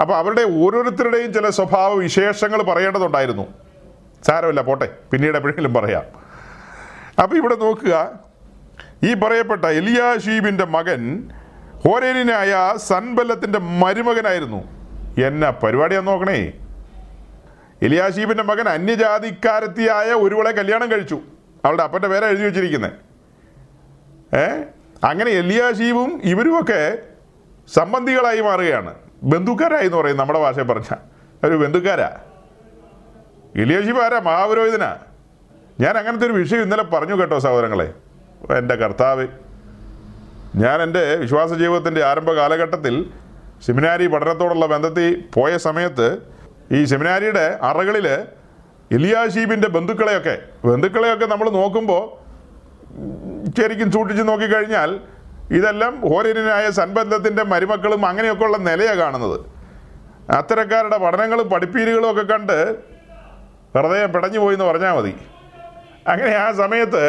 [SPEAKER 1] അപ്പോൾ അവരുടെ ഓരോരുത്തരുടെയും ചില സ്വഭാവ വിശേഷങ്ങൾ പറയേണ്ടതുണ്ടായിരുന്നു. സാരമില്ല പോട്ടെ. പിന്നീട് എപ്പോഴെങ്കിലും പറയാം. അപ്പോൾ ഇവിടെ നോക്കുക. ഈ പറയപ്പെട്ട എലിയാഷീബിന്റെ മകൻ ഹോരേനായ സൻബല്ലത്തിന്റെ മരുമകനായിരുന്നു. എന്നാ പരിപാടിയാന്ന് നോക്കണേ. എലിയാഷീബിന്റെ മകൻ അന്യജാതിക്കാരത്തിയായ ഒരുവളെ കല്യാണം കഴിച്ചു. അവളുടെ അപ്പന്റെ പേരെ എഴുതി വെച്ചിരിക്കുന്നത് ഏ? അങ്ങനെ എലിയാഷീബും ഇവരുമൊക്കെ സംബന്ധികളായി മാറുകയാണ്. ബന്ധുക്കാരായി എന്ന് പറയും നമ്മുടെ ഭാഷയിൽ പറഞ്ഞ ഒരു ബന്ധുക്കാരാ. എലിയാഷീബ് ആരാ? മഹാപുരോഹിതനാ. ഞാൻ അങ്ങനത്തെ ഒരു വിഷയം ഇന്നലെ പറഞ്ഞു കേട്ടോ സഹോദരങ്ങളെ. എന്റെ കർത്താവ് ഞാൻ എന്റെ വിശ്വാസ ജീവിതത്തിന്റെ ആരംഭ കാലഘട്ടത്തിൽ സെമിനാരി പഠനത്തോടുള്ള ബന്ധത്തിൽ പോയ സമയത്ത് ഈ സെമിനാരിയുടെ അറകളിൽ ഇലിയാഷീബിന്റെ ബന്ധുക്കളെയൊക്കെ ബന്ധുക്കളെയൊക്കെ നമ്മൾ നോക്കുമ്പോൾ ശരിക്കും സൂക്ഷിച്ച് നോക്കിക്കഴിഞ്ഞാൽ ഇതെല്ലാം ഹോരനായ സൻബന്ധത്തിന്റെ മരുമക്കളും അങ്ങനെയൊക്കെയുള്ള നിലയാണ് കാണുന്നത്. അത്തരക്കാരുടെ പഠനങ്ങളും പഠിപ്പീരുകളും ഒക്കെ കണ്ട് ഹൃദയം പിടഞ്ഞു പോയി എന്ന് പറഞ്ഞാൽ മതി. അങ്ങനെ ആ സമയത്ത്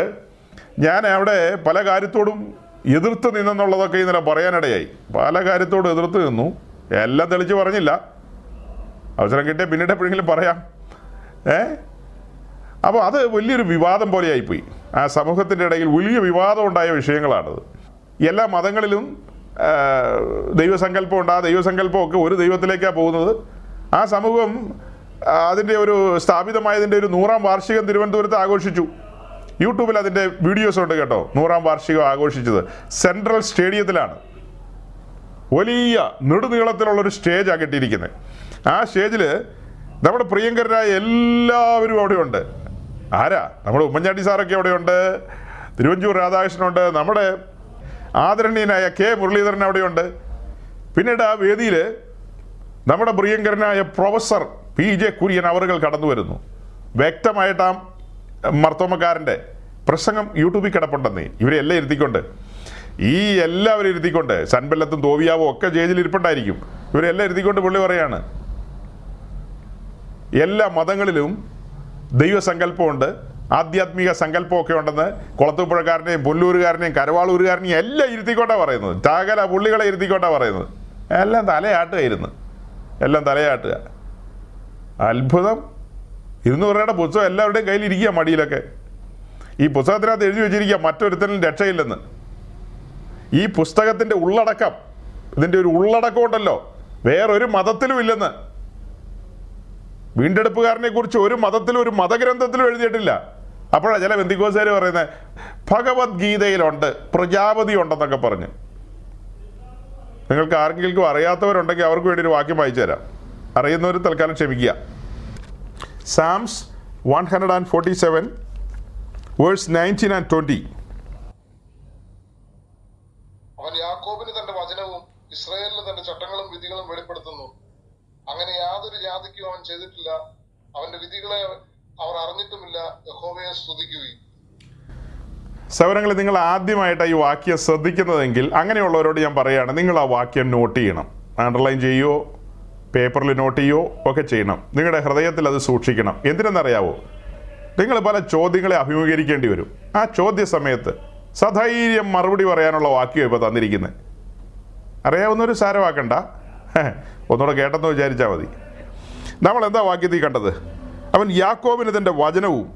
[SPEAKER 1] ഞാൻ അവിടെ പല കാര്യത്തോടും എതിർത്ത് നിന്നെന്നുള്ളതൊക്കെ ഇന്നലെ പറയാനിടയായി. പല കാര്യത്തോടും എതിർത്ത് നിന്നു. എല്ലാം തെളിച്ച് പറഞ്ഞില്ല. അവസരം കിട്ടിയ പിന്നീട് എപ്പോഴെങ്കിലും പറയാം. ഏ? അപ്പോൾ അത് വലിയൊരു വിവാദം പോലെ പോലെയായിപ്പോയി. ആ സമൂഹത്തിന്റെ ഇടയിൽ വലിയ വിവാദം ഉണ്ടായ വിഷയങ്ങളാണത്. എല്ലാ മതങ്ങളിലും ദൈവസങ്കല്പമുണ്ട് ആ ദൈവസങ്കല്പമൊക്കെ ഒരു ദൈവത്തിലേക്കാണ് പോകുന്നത്. ആ സമൂഹം അതിന്റെ ഒരു സ്ഥാപിതമായതിന്റെ ഒരു നൂറാം വാർഷികം തിരുവനന്തപുരത്ത് ആഘോഷിച്ചു. യൂട്യൂബിൽ അതിന്റെ വീഡിയോസ് ഉണ്ട് കേട്ടോ. നൂറാം വാർഷികം ആഘോഷിച്ചത്. സെൻട്രൽ സ്റ്റേഡിയത്തിലാണ്. വലിയ നെടുനീളത്തിലുള്ളൊരു സ്റ്റേജാണ് കെട്ടിയിരിക്കുന്നത് ആ സ്റ്റേജിൽ നമ്മുടെ പ്രിയങ്കരരായ എല്ലാവരും അവിടെയുണ്ട്. ആരാ? നമ്മുടെ ഉമ്മൻചാണ്ടി സാറൊക്കെ അവിടെയുണ്ട്. തിരുവഞ്ചൂർ രാധാകൃഷ്ണനുണ്ട് നമ്മുടെ ആദരണീയനായ കെ മുരളീധരൻ അവിടെയുണ്ട്. പിന്നീട് ആ വേദിയിൽ നമ്മുടെ പ്രിയങ്കരനായ പ്രൊഫസർ പി ജെ കുര്യൻ അവറുകൾ കടന്നു വരുന്നു വ്യക്തമായിട്ട് ആ മർത്തോമക്കാരന്റെ പ്രസംഗം യൂട്യൂബിൽ കിടപ്പുണ്ടെന്നേ. ഇവരെ എല്ലാം ഇരുത്തിക്കൊണ്ട്. ഈ എല്ലാവരും ഇരുത്തിക്കൊണ്ട് സൻബല്ലത്തും തോവിയാവും ഒക്കെ ജയിലിൽ ഇരിപ്പുണ്ടായിരിക്കും. ഇവരെല്ലാം ഇരുത്തിക്കൊണ്ട് പുള്ളി പറയാണ്. എല്ലാ മതങ്ങളിലും ദൈവസങ്കല്പമുണ്ട് ആധ്യാത്മിക സങ്കല്പമൊക്കെ ഉണ്ടെന്ന് കുളത്തുപ്പുഴക്കാരനെയും പുല്ലൂരുകാരനെയും കരവാളൂരുകാരനെയും എല്ലാം ഇരുത്തിക്കൊണ്ടാണ് പറയുന്നത്. ചാകല പുള്ളികളെ ഇരുത്തിക്കൊണ്ടാണ് പറയുന്നത്. എല്ലാം തലയാട്ടുകയായിരുന്നു. എല്ലാം തലയാട്ടുക. അത്ഭുതം. ഇരുന്നൂറ് രൂപയുടെ പുസ്തകം എല്ലാവരുടെയും കയ്യിൽ ഇരിക്കുക മടിയിലൊക്കെ. ഈ പുസ്തകത്തിനകത്ത് എഴുതി വെച്ചിരിക്കുക മറ്റൊരുത്തനും രക്ഷയില്ലെന്ന്. ഈ പുസ്തകത്തിന്റെ ഉള്ളടക്കം ഇതിന്റെ ഒരു ഉള്ളടക്കം ഉണ്ടല്ലോ വേറൊരു മതത്തിലും ഇല്ലെന്ന്. വീണ്ടെടുപ്പുകാരനെ കുറിച്ച് ഒരു മതത്തിലും ഒരു മതഗ്രന്ഥത്തിലും എഴുതിയിട്ടില്ല. അപ്പോഴാണ് ചില ബന്ധിക്കോസാര് പറയുന്നത് ഭഗവത്ഗീതയിലുണ്ട് പ്രജാപതി ഉണ്ടെന്നൊക്കെ പറഞ്ഞ്. നിങ്ങൾക്ക് ആർക്കെങ്കിലും അറിയാത്തവരുണ്ടെങ്കിൽ അവർക്ക് വേണ്ടി ഒരു വാക്യം വായിച്ചു തരാം അറിയുന്നവർ തൽക്കാലം ക്ഷമിക്കുക. Psalms one hundred and forty seven verse nineteen and twenty
[SPEAKER 2] അവൻ യാക്കോബിന് തന്റെ വചനവും ഇസ്രായേലിന് തന്റെ ചട്ടങ്ങളും വിധികളും വെളിപ്പെടുത്തുന്നു. അങ്ങനെ യാതൊരു ജാതിക്കും അവൻ ചെയ്തിട്ടില്ല. അവന്റെ വിധികളെ അവർ അറിഞ്ഞിട്ടുമില്ല. യഹോവയെ സ്തുതിക്കുകയും.
[SPEAKER 1] സൗരങ്ങൾ നിങ്ങൾ ആദ്യമായിട്ട് ഈ വാക്യം ശ്രദ്ധിക്കുന്നതെങ്കിൽ അങ്ങനെയുള്ളവരോട് ഞാൻ പറയുകയാണ് നിങ്ങൾ ആ വാക്യം നോട്ട് ചെയ്യണം. അണ്ടർലൈൻ ചെയ്യുകയോ പേപ്പറിൽ നോട്ട് ചെയ്യോ? ഒക്കെ ചെയ്യണം. നിങ്ങളുടെ ഹൃദയത്തിൽ അത് സൂക്ഷിക്കണം. എന്തിനെന്നറിയാവോ? നിങ്ങൾ പല ചോദ്യങ്ങളെ അഭിമുഖീകരിക്കേണ്ടി വരും. ആ ചോദ്യ സമയത്ത് സധൈര്യം മറുപടി പറയാനുള്ള വാക്യം ഇപ്പോൾ തന്നിരിക്കുന്നത് അറിയാവുന്നൊരു സാരമാക്കണ്ട. ഒന്നുകൂടെ കേട്ടെന്ന് വിചാരിച്ചാൽ മതി. നമ്മൾ എന്താ വാക്യത്തിൽ കണ്ടത്? അവൻ യാക്കോബിന് തന്റെ വചനവും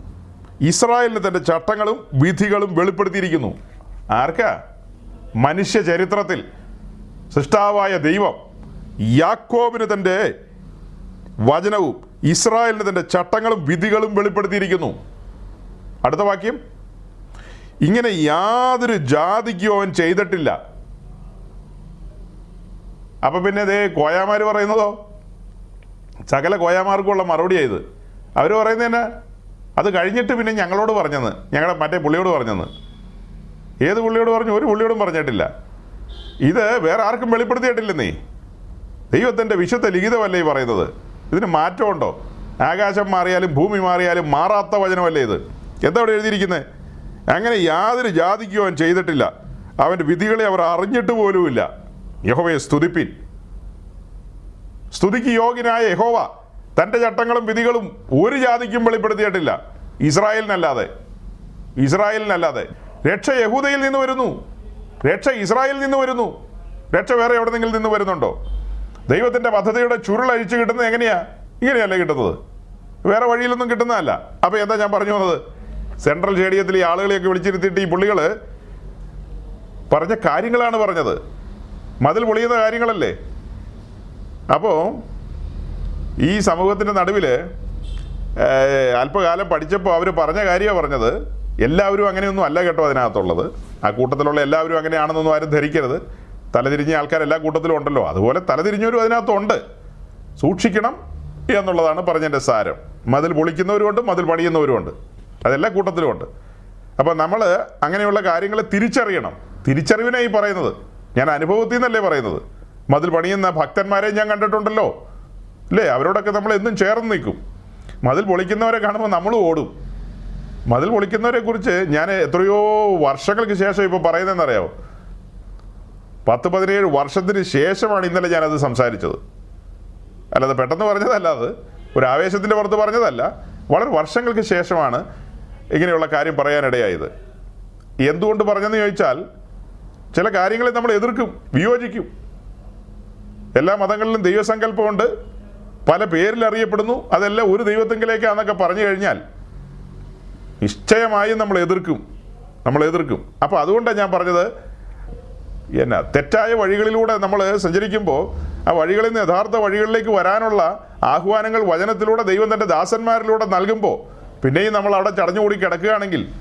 [SPEAKER 1] ഇസ്രായേലിന് തന്റെ ചട്ടങ്ങളും വിധികളും വെളിപ്പെടുത്തിയിരിക്കുന്നു. ആർക്കാ? മനുഷ്യ ചരിത്രത്തിൽ സൃഷ്ടാവായ ദൈവം. യാക്കോബിന് തന്റെ വചനവും ഇസ്രായേലിന് തന്റെ ചട്ടങ്ങളും വിധികളും വെളിപ്പെടുത്തിയിരിക്കുന്നു. അടുത്ത വാക്യം. ഇങ്ങനെ യാതൊരു ജാതിക്കും അവൻ ചെയ്തിട്ടില്ല. അപ്പം പിന്നെ ദേ കോയാമാർ പറയുന്നതോ? സകല കോയാമാർക്കുള്ള മറുപടിയായത് അവർ പറയുന്നത് തന്നെ അത് കഴിഞ്ഞിട്ട് പിന്നെ ഞങ്ങളോട് പറഞ്ഞെന്ന്. ഞങ്ങളുടെ മറ്റേ പുള്ളിയോട് പറഞ്ഞെന്ന്. ഏത് പുള്ളിയോട് പറഞ്ഞു? ഒരു പുള്ളിയോടും പറഞ്ഞിട്ടില്ല. ഇത് വേറെ ആർക്കും വെളിപ്പെടുത്തിയിട്ടില്ലെന്നേ. ദൈവത്തിന്റെ വിശുദ്ധ ലിഖിതമല്ലേ ഈ പറയുന്നത്? ഇതിന് മാറ്റമുണ്ടോ? ആകാശം മാറിയാലും ഭൂമി മാറിയാലും മാറാത്ത വചനമല്ലേ ഇത്? എന്താ ഇവിടെ എഴുതിയിരിക്കുന്നത് അങ്ങനെ യാതൊരു ജാതിക്കും അവൻ ചെയ്തിട്ടില്ല. അവന്റെ വിധികളെ അവർ അറിഞ്ഞിട്ട് പോലുമില്ല യഹോവയെ സ്തുതിപ്പിൻ. സ്തുതിക്ക് യോഗ്യനായ യഹോവ തന്റെ ചട്ടങ്ങളും വിധികളും ഒരു ജാതിക്കും വെളിപ്പെടുത്തിയിട്ടില്ല. ഇസ്രായേലിനല്ലാതെ. ഇസ്രായേലിനല്ലാതെ. രക്ഷ യഹൂദയിൽ നിന്ന് വരുന്നു. രക്ഷ ഇസ്രായേലിൽ നിന്ന് വരുന്നു. രക്ഷ വേറെ എവിടെന്നെങ്കിലും നിന്ന് വരുന്നുണ്ടോ? ദൈവത്തിന്റെ പദ്ധതിയുടെ ചുരുൾ അഴിച്ചു കിട്ടുന്നത് എങ്ങനെയാ? ഇങ്ങനെയല്ലേ കിട്ടുന്നത്. വേറെ വഴിയിലൊന്നും കിട്ടുന്നതല്ല. അപ്പോൾ എന്താ ഞാൻ പറഞ്ഞു വന്നത്? സെൻട്രൽ സ്റ്റേഡിയത്തിൽ ഈ ആളുകളെയൊക്കെ വിളിച്ചിരുത്തിയിട്ട് ഈ പുള്ളികൾ പറഞ്ഞ കാര്യങ്ങളാണ് പറഞ്ഞത്. മതിൽ പൊളിയുന്ന കാര്യങ്ങളല്ലേ? അപ്പോൾ ഈ സമൂഹത്തിന്റെ നടുവിൽ അല്പകാലം പഠിച്ചപ്പോൾ അവർ പറഞ്ഞ കാര്യമാണ് പറഞ്ഞത്. എല്ലാവരും അങ്ങനെയൊന്നും അല്ല കേട്ടോ അതിനകത്തുള്ളത്. ആ കൂട്ടത്തിലുള്ള എല്ലാവരും അങ്ങനെയാണെന്നൊന്നും ആരും ധരിക്കരുത്. തലതിരിഞ്ഞ ആൾക്കാർ എല്ലാ കൂട്ടത്തിലും ഉണ്ടല്ലോ. അതുപോലെ തലതിരിഞ്ഞവരും അതിനകത്തുണ്ട്. സൂക്ഷിക്കണം എന്നുള്ളതാണ് പറഞ്ഞതിന്റെ സാരം. മതിൽ പൊളിക്കുന്നവരുമുണ്ട് മതിൽ പണിയുന്നവരുമുണ്ട്. അതെല്ലാ കൂട്ടത്തിലും ഉണ്ട് അപ്പോൾ നമ്മൾ അങ്ങനെയുള്ള കാര്യങ്ങളെ തിരിച്ചറിയണം. തിരിച്ചറിവിനായി പറയുന്നത്. ഞാൻ അനുഭവത്തിൽ നിന്നല്ലേ പറയുന്നത്. മതിൽ പണിയുന്ന ഭക്തന്മാരെ ഞാൻ കണ്ടിട്ടുണ്ടല്ലോ. അല്ലേ? അവരോടൊക്കെ നമ്മൾ എന്നും ചേർന്ന് നിൽക്കും. മതിൽ പൊളിക്കുന്നവരെ കാണുമ്പോൾ നമ്മൾ ഓടും. മതിൽ പൊളിക്കുന്നവരെ കുറിച്ച് ഞാൻ എത്രയോ വർഷങ്ങൾക്ക് ശേഷം ഇപ്പോൾ പറയുന്നതെന്നറിയാമോ പത്ത് പതിനേഴ് വർഷത്തിന് ശേഷമാണ് ഇന്നലെ ഞാനത് സംസാരിച്ചത്. അല്ലാതെ പെട്ടെന്ന് പറഞ്ഞതല്ല അത്. ഒരു ആവേശത്തിന്റെ പുറത്ത് പറഞ്ഞതല്ല. വളരെ വർഷങ്ങൾക്ക് ശേഷമാണ് ഇങ്ങനെയുള്ള കാര്യം പറയാനിടയായത്. എന്തുകൊണ്ട് പറഞ്ഞെന്ന് ചോദിച്ചാൽ ചില കാര്യങ്ങളെ നമ്മൾ എതിർക്കും വിയോജിക്കും. എല്ലാ മതങ്ങളിലും ദൈവസങ്കല്പമുണ്ട്. പല പേരിൽ അറിയപ്പെടുന്നു. അതെല്ലാം ഒരു ദൈവത്തെങ്കിലേക്കാണെന്നൊക്കെ പറഞ്ഞു കഴിഞ്ഞാൽ നിശ്ചയമായും നമ്മൾ എതിർക്കും. നമ്മൾ എതിർക്കും. അപ്പോൾ അതുകൊണ്ടാണ് ഞാൻ പറഞ്ഞത് എന്നാ തെറ്റായ വഴികളിലൂടെ നമ്മൾ സഞ്ചരിക്കുമ്പോൾ ആ വഴികളിൽ നിന്ന് യഥാർത്ഥ വഴികളിലേക്ക് വരാനുള്ള ആഹ്വാനങ്ങൾ വചനത്തിലൂടെ ദൈവം തന്റെ ദാസന്മാരിലൂടെ നൽകുമ്പോൾ പിന്നെയും നമ്മൾ അവിടെ ചടഞ്ഞുകൂടി കിടക്കുകയാണെങ്കിൽ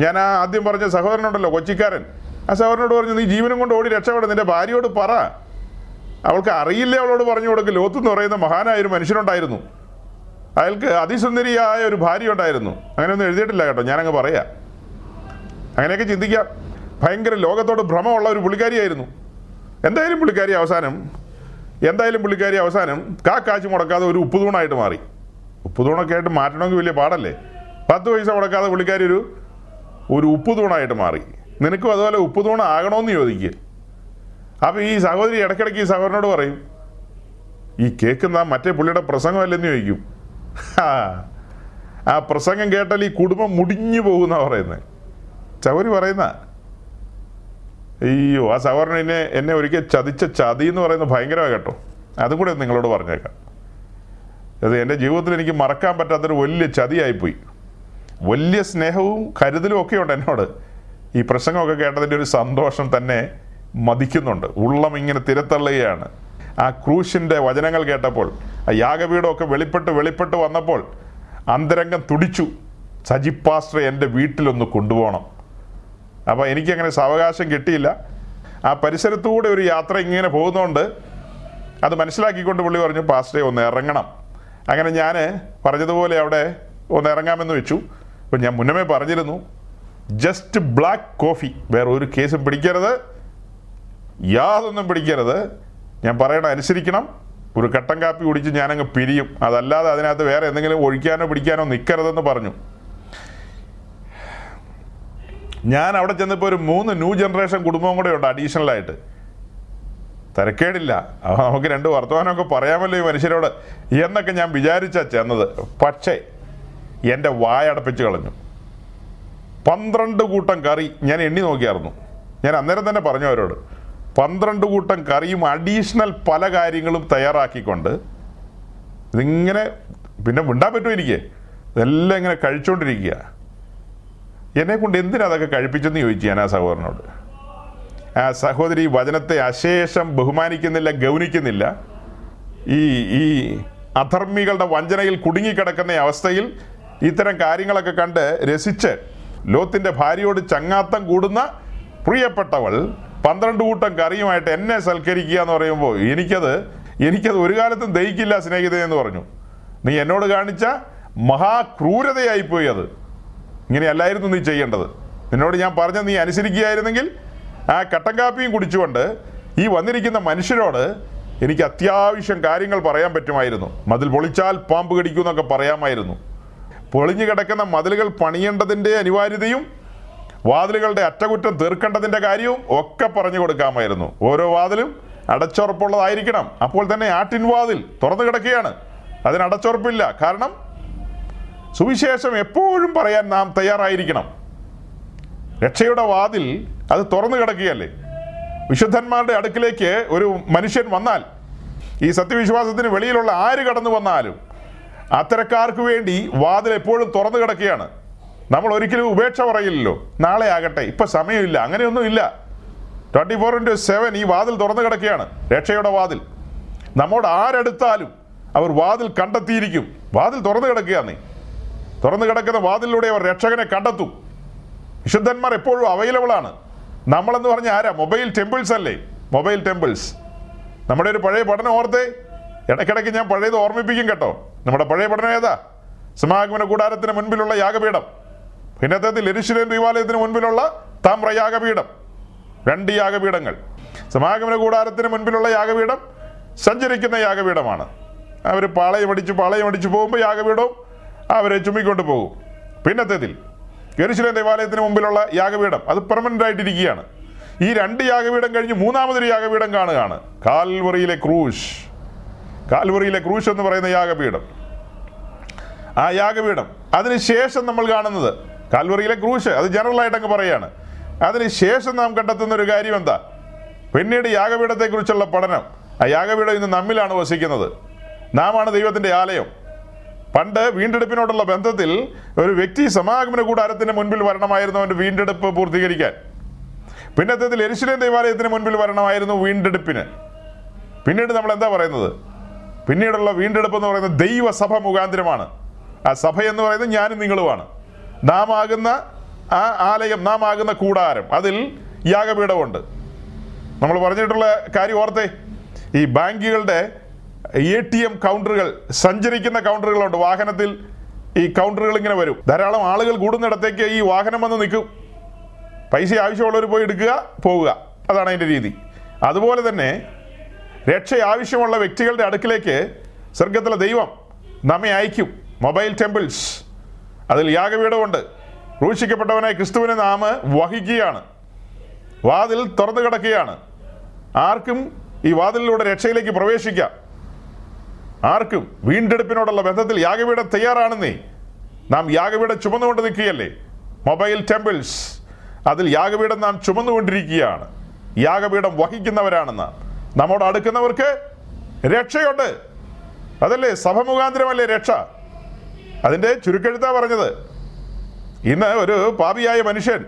[SPEAKER 1] ഞാൻ ആ ആദ്യം പറഞ്ഞ സഹോദരനുണ്ടല്ലോ കൊച്ചിക്കാരൻ. ആ സഹോദരനോട് പറഞ്ഞു നീ ജീവനും കൊണ്ട് ഓടി രക്ഷപ്പെടും നിന്റെ ഭാര്യയോട് പറ. അവൾക്ക് അറിയില്ല അവളോട് പറഞ്ഞു കൊടുക്ക് ലോത്ത് എന്ന് പറയുന്ന മഹാനായ ഒരു മനുഷ്യനുണ്ടായിരുന്നു. അയാൾക്ക് അതിസുന്ദരിയായ ഒരു ഭാര്യ ഉണ്ടായിരുന്നു. അങ്ങനെയൊന്നും എഴുതിയിട്ടില്ല കേട്ടോ ഞാനങ്ങ് പറയാം. അങ്ങനെയൊക്കെ ചിന്തിക്കാം. ഭയങ്കര ലോകത്തോട് ഭ്രമമുള്ള ഒരു പുള്ളിക്കാരിയായിരുന്നു. എന്തായാലും പുള്ളിക്കാരി അവസാനം എന്തായാലും പുള്ളിക്കാരി അവസാനം കാ കാശ് മുടക്കാതെ ഒരു ഉപ്പുതൂണായിട്ട് മാറി. ഉപ്പുതൂണൊക്കെ ആയിട്ട് മാറ്റണമെങ്കിൽ വലിയ പാടല്ലേ? പത്ത് പൈസ മുടക്കാതെ പുള്ളിക്കാരി ഒരു ഒരു ഉപ്പുതൂണായിട്ട് മാറി. നിനക്കും അതുപോലെ ഉപ്പുതൂണ ആകണമെന്ന് ചോദിക്കുക അപ്പോൾ ഈ സഹോദരി ഇടയ്ക്കിടയ്ക്ക് ഈ സഹോദരനോട് പറയും ഈ കേൾക്കുന്ന മറ്റേ പുള്ളിയുടെ പ്രസംഗമല്ലെന്ന് ചോദിക്കും. ആ പ്രസംഗം കേട്ടാൽ ഈ കുടുംബം മുടിഞ്ഞു പോകുന്ന പറയുന്നത് ചൗരി പറയുന്ന അയ്യോ ആ സഹോദരൻ എന്നെ എന്നെ ഒരിക്കൽ ചതിച്ച ചതി എന്ന് പറയുന്നത് ഭയങ്കരമായി കേട്ടോ. അതും കൂടെ നിങ്ങളോട് പറഞ്ഞേക്കാം. അത് എന്റെ ജീവിതത്തിൽ എനിക്ക് മറക്കാൻ പറ്റാത്തൊരു വലിയ ചതിയായിപ്പോയി. വലിയ സ്നേഹവും കരുതലും ഒക്കെ ഉണ്ട് എന്നോട്. ഈ പ്രസംഗമൊക്കെ കേട്ടതിന്റെ ഒരു സന്തോഷം തന്നെ മതിക്കുന്നുണ്ട്. ഉള്ളം ഇങ്ങനെ തിരത്തള്ളുകയാണ്. ആ ക്രൂശിന്റെ വചനങ്ങൾ കേട്ടപ്പോൾ ആ യാഗപീഠമൊക്കെ വെളിപ്പെട്ട് വെളിപ്പെട്ട് വന്നപ്പോൾ അന്തരംഗം തുടിച്ചു. സജി പാസ്റ്റർ എന്റെ വീട്ടിലൊന്ന് കൊണ്ടുപോകണം. അപ്പോൾ എനിക്കങ്ങനെ സാവകാശം കിട്ടിയില്ല. ആ പരിസരത്തൂടെ ഒരു യാത്ര ഇങ്ങനെ പോകുന്നതുകൊണ്ട് അത് മനസ്സിലാക്കിക്കൊണ്ട് പുള്ളി പറഞ്ഞു പാസ്റ്റേ ഒന്ന് ഇറങ്ങണം. അങ്ങനെ ഞാൻ പറഞ്ഞതുപോലെ അവിടെ ഒന്ന് ഇറങ്ങാമെന്ന് വെച്ചു. അപ്പം ഞാൻ മുന്നമേ പറഞ്ഞിരുന്നു ജസ്റ്റ് ബ്ലാക്ക് കോഫി വേറെ ഒരു കേസും പിടിക്കരുത്. യാതൊന്നും പിടിക്കരുത്. ഞാൻ പറയണ അനുസരിക്കണം. ഒരു കട്ടൻ കാപ്പി കുടിച്ച് ഞാനങ്ങ് പിരിയും. അതല്ലാതെ അതിനകത്ത് വേറെ എന്തെങ്കിലും ഒഴിക്കാനോ പിടിക്കാനോ നിൽക്കരുതെന്ന് പറഞ്ഞു. ഞാൻ അവിടെ ചെന്നപ്പോൾ ഒരു മൂന്ന് ന്യൂ ജനറേഷൻ കുടുംബം കൂടെ ഉണ്ട് അഡീഷണൽ ആയിട്ട്. തിരക്കേടില്ല. അപ്പോൾ നമുക്ക് രണ്ട് വർത്തമാനമൊക്കെ പറയാമല്ലോ ഈ മനുഷ്യരോട്. എന്നൊക്കെ ഞാൻ വിചാരിച്ചാ ചെന്നത്. പക്ഷേ എന്റെ വായടപ്പിച്ച് കളഞ്ഞു. പന്ത്രണ്ട് കൂട്ടം കറി ഞാൻ എണ്ണി നോക്കിയായിരുന്നു. ഞാൻ അന്നേരം തന്നെ പറഞ്ഞു അവരോട് പന്ത്രണ്ട് കൂട്ടം കറിയും അഡീഷണൽ പല കാര്യങ്ങളും തയ്യാറാക്കിക്കൊണ്ട് ഇതിങ്ങനെ പിന്നെ മിണ്ടാൻ പറ്റുമോ എനിക്ക്? ഇതെല്ലാം ഇങ്ങനെ കഴിച്ചുകൊണ്ടിരിക്കുക എന്നെ കൊണ്ട് എന്തിനാ അതൊക്കെ കഴിപ്പിച്ചെന്ന് ചോദിച്ചു ഞാൻ ആ സഹോദരനോട്. ആ സഹോദരി വചനത്തെ അശേഷം ബഹുമാനിക്കുന്നില്ല ഗൗനിക്കുന്നില്ല. ഈ ഈ അധർമ്മികളുടെ വഞ്ചനയിൽ കുടുങ്ങിക്കിടക്കുന്ന അവസ്ഥയിൽ ഇത്തരം കാര്യങ്ങളൊക്കെ കണ്ട് രസിച്ച് ലോത്തിന്റെ ഭാര്യയോട് ചങ്ങാത്തം കൂടുന്ന പ്രിയപ്പെട്ടവൾ പന്ത്രണ്ട് കൂട്ടം കറിയുമായിട്ട് എന്നെ സൽക്കരിക്കുക എന്ന് പറയുമ്പോൾ എനിക്കത് എനിക്കത് ഒരു കാലത്തും ദഹിക്കില്ല സ്നേഹിതയെന്ന് പറഞ്ഞു. നീ എന്നോട് കാണിച്ച മഹാക്രൂരതയായിപ്പോയി അത്. ഇങ്ങനെയല്ലായിരുന്നു നീ ചെയ്യേണ്ടത്. നിന്നോട് ഞാൻ പറഞ്ഞ നീ അനുസരിക്കുകയായിരുന്നെങ്കിൽ ആ കട്ടൻ കാപ്പിയും കുടിച്ചുകൊണ്ട് ഈ വന്നിരിക്കുന്ന മനുഷ്യരോട് എനിക്ക് അത്യാവശ്യം കാര്യങ്ങൾ പറയാൻ പറ്റുമായിരുന്നു. മതിൽ പൊളിച്ചാൽ പാമ്പ് കടിക്കൂ എന്നൊക്കെ പറയാമായിരുന്നു. പൊളിഞ്ഞു കിടക്കുന്ന മതിലുകൾ പണിയേണ്ടതിന്റെ അനിവാര്യതയും വാതിലുകളുടെ അറ്റകുറ്റം തീർക്കേണ്ടതിന്റെ കാര്യവും ഒക്കെ പറഞ്ഞു കൊടുക്കാമായിരുന്നു. ഓരോ വാതിലും അടച്ചുറപ്പുള്ളതായിരിക്കണം. അപ്പോൾ തന്നെ ആട്ടിൻ വാതിൽ തുറന്നു കിടക്കുകയാണ്. അതിന് അടച്ചുറപ്പില്ല. കാരണം സുവിശേഷം എപ്പോഴും പറയാൻ നാം തയ്യാറായിരിക്കണം. രക്ഷയുടെ വാതിൽ അത് തുറന്നു കിടക്കുകയല്ലേ? വിശുദ്ധന്മാരുടെ അടുക്കിലേക്ക് ഒരു മനുഷ്യൻ വന്നാൽ ഈ സത്യവിശ്വാസത്തിന് വെളിയിലുള്ള ആര് കടന്നു വന്നാലും അത്തരക്കാർക്ക് വേണ്ടി വാതിൽ എപ്പോഴും തുറന്നു കിടക്കുകയാണ്. നമ്മൾ ഒരിക്കലും ഉപേക്ഷ പറയില്ലല്ലോ. നാളെ ആകട്ടെ ഇപ്പൊ സമയമില്ല അങ്ങനെയൊന്നും ഇല്ല. ട്വന്റി ഫോർ ഇന്റു സെവൻ ഈ വാതിൽ തുറന്നു കിടക്കുകയാണ് രക്ഷയുടെ വാതിൽ. നമ്മോട് ആരെടുത്താലും അവർ വാതിൽ കണ്ടെത്തിയിരിക്കും. വാതിൽ തുറന്നു കിടക്കുകയാണ് നീ തുറന്നു കിടക്കുന്ന വാതിലിലൂടെ അവർ രക്ഷകനെ കണ്ടെത്തും. വിശുദ്ധന്മാർ എപ്പോഴും അവൈലബിൾ ആണ്. നമ്മളെന്ന് പറഞ്ഞ ആരാ? മൊബൈൽ ടെമ്പിൾസ് അല്ലേ? Mobile temples. നമ്മുടെ ഒരു പഴയ പഠനം ഓർത്തേ? ഇടയ്ക്കിടയ്ക്ക് ഞാൻ പഴയത് ഓർമ്മിപ്പിക്കും കേട്ടോ. നമ്മുടെ പഴയ പഠനം ഏതാ? സമാഗമന കൂടാരത്തിന് മുൻപിലുള്ള യാഗപീഠം. പിന്നത്തെ ലെരിശിലേം ദേവാലയത്തിന് മുൻപിലുള്ള താമ്ര യാഗപീഠം. രണ്ട് യാഗപീഠങ്ങൾ. സമാഗമന കൂടാരത്തിന് മുൻപിലുള്ള യാഗപീഠം സഞ്ചരിക്കുന്ന യാഗപീഠമാണ്. അവർ പാളയം അടിച്ച് പാളയം അടിച്ച് പോകുമ്പോൾ യാഗപീഠവും അവരെ ചുമ്മിക്കൊണ്ട് പോകും. പിന്നത്തേതിൽ ഗരിശിലേം ദേവാലയത്തിന് മുമ്പിലുള്ള യാഗപീഠം അത് പെർമനന്റ് ആയിട്ടിരിക്കുകയാണ്. ഈ രണ്ട് യാഗപീഠം കഴിഞ്ഞ് മൂന്നാമതൊരു യാഗപീഠം കാണുകയാണ്. കാൽവറിയിലെ ക്രൂശ്. കാൽവറിയിലെ ക്രൂശ് എന്ന് പറയുന്ന യാഗപീഠം. ആ യാഗപീഠം അതിനുശേഷം നമ്മൾ കാണുന്നത് കാൽവറിയിലെ ക്രൂശ്. അത് ജനറൽ ആയിട്ട് അങ്ങ് പറയാണ്. അതിനുശേഷം നാം കണ്ടെത്തുന്ന ഒരു കാര്യം എന്താ പിന്നീട് യാഗപീഠത്തെക്കുറിച്ചുള്ള പഠനം. ആ യാഗപീഠം ഇന്ന് നമ്മിലാണ് വസിക്കുന്നത്. നാമാണ് ദൈവത്തിന്റെ ആലയം. പണ്ട് വീണ്ടെടുപ്പിനോടുള്ള ബന്ധത്തിൽ ഒരു വ്യക്തി സമാഗമന കൂടാരത്തിന് മുൻപിൽ വരണമായിരുന്നു അവന്റെ വീണ്ടെടുപ്പ് പൂർത്തീകരിക്കാൻ. പിന്നത്തത്തിൽ എരിശിലേം ദൈവാലയത്തിന് മുൻപിൽ വരണമായിരുന്നു വീണ്ടെടുപ്പിന്. പിന്നീട് നമ്മൾ എന്താ പറയുന്നത്? പിന്നീടുള്ള വീണ്ടെടുപ്പ് എന്ന് പറയുന്നത് ദൈവസഭ മുഖാന്തരമാണ്. ആ സഭ എന്ന് പറയുന്നത് ഞാനും നിങ്ങളുമാണ്. നാം ആകുന്ന ആ ആലയം നാം ആകുന്ന കൂടാരം അതിൽ യാഗപീഠമുണ്ട്. നമ്മൾ പറഞ്ഞിട്ടുള്ള കാര്യം ഓർത്തേ? ഈ ബാങ്കുകളുടെ എ ടി എം കൗണ്ടറുകൾ സഞ്ചരിക്കുന്ന കൗണ്ടറുകളുണ്ട് വാഹനത്തിൽ ഈ കൗണ്ടറുകൾ ഇങ്ങനെ വരും. ധാരാളം ആളുകൾ കൂടുന്നിടത്തേക്ക് ഈ വാഹനം വന്ന് നിൽക്കും. പൈസ ആവശ്യമുള്ളവർ പോയി എടുക്കുക പോവുക. അതാണ് അതിന്റെ രീതി. അതുപോലെ തന്നെ രക്ഷ ആവശ്യമുള്ള വ്യക്തികളുടെ അടുക്കിലേക്ക് സ്വർഗത്തിലെ ദൈവം നമ്മെ അയക്കും. Mobile temples. അതിൽ യാഗപീഠമുണ്ട്. ക്രൂശിക്കപ്പെട്ടവനായി ക്രിസ്തുവിനെ നാമ വഹിക്കുകയാണ്. വാതിൽ തുറന്നു കിടക്കുകയാണ് ആർക്കും ഈ വാതിലിലൂടെ രക്ഷയിലേക്ക് പ്രവേശിക്കാം. ആർക്കും വീണ്ടെടുപ്പിനോടുള്ള ബന്ധത്തിൽ യാഗപീഠം തയ്യാറാണെന്നേ. നാം യാഗവീഠ ചുമന്നുകൊണ്ട് നിൽക്കുകയല്ലേ? Mobile temples. അതിൽ യാഗപീഠം നാം ചുമന്നുകൊണ്ടിരിക്കുകയാണ്. യാഗപീഠം വഹിക്കുന്നവരാണെന്ന് നമ്മോട് അടുക്കുന്നവർക്ക് രക്ഷയുണ്ട്. അതല്ലേ? സഭ മുഖാന്തരമല്ലേ രക്ഷ? അതിന്റെ ചുരുക്കെഴുത്താ പറഞ്ഞത്. ഇന്ന് ഒരു പാപിയായ മനുഷ്യൻ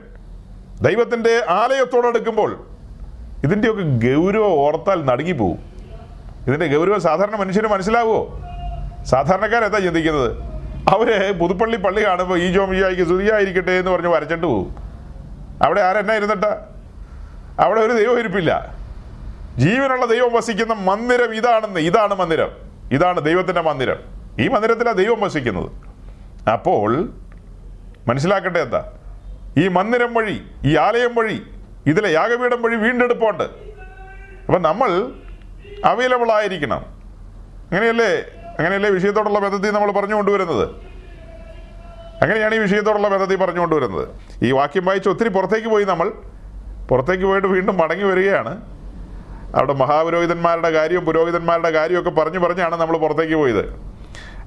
[SPEAKER 1] ദൈവത്തിന്റെ ആലയത്തോടടുക്കുമ്പോൾ ഇതിന്റെയൊക്കെ ഗൗരവം ഓർത്താൽ നടുങ്ങിപ്പോവും ഇതിന്റെ ഗൗരവം സാധാരണ മനുഷ്യന് മനസ്സിലാവുമോ സാധാരണക്കാരെന്താ ചിന്തിക്കുന്നത്? അവർ പുതുപ്പള്ളി പള്ളി കാണുമ്പോൾ ഈ ജോമിയായിക്ക് സ്തുതിയായിരിക്കട്ടെ എന്ന് പറഞ്ഞ് വരച്ചിട്ട് പോകും അവിടെ ആരെന്നാ ഇരുന്നിട്ടാ? അവിടെ ഒരു ദൈവം ഇരിപ്പില്ല. ജീവനുള്ള ദൈവം വസിക്കുന്ന മന്ദിരം ഇതാണെന്ന് ഇതാണ് മന്ദിരം. ഇതാണ് ദൈവത്തിന്റെ മന്ദിരം. ഈ മന്ദിരത്തിലാണ് ദൈവം വസിക്കുന്നത്. അപ്പോൾ മനസ്സിലാക്കട്ടെ എന്താ? ഈ മന്ദിരം വഴി ഈ ആലയം വഴി ഇതിലെ യാഗപീഠം വഴി വീണ്ടെടുപ്പുണ്ട്. അപ്പം നമ്മൾ അവൈലബിൾ ആയിരിക്കണം. അങ്ങനെയല്ലേ? അങ്ങനെയല്ലേ വിഷയത്തോടുള്ള ബന്ധത്തിൽ നമ്മൾ പറഞ്ഞു കൊണ്ടുവരുന്നത്? അങ്ങനെയാണ് ഈ വിഷയത്തോടുള്ള ബന്ധത്തിൽ പറഞ്ഞു കൊണ്ടുവരുന്നത്. ഈ വാക്യം വായിച്ച് ഒത്തിരി പുറത്തേക്ക് പോയി നമ്മൾ. പുറത്തേക്ക് പോയിട്ട് വീണ്ടും മടങ്ങി വരികയാണ്. അവിടെ മഹാപുരോഹിതന്മാരുടെ കാര്യവും പുരോഹിതന്മാരുടെ കാര്യമൊക്കെ പറഞ്ഞു പറഞ്ഞാണ് നമ്മൾ പുറത്തേക്ക് പോയത്.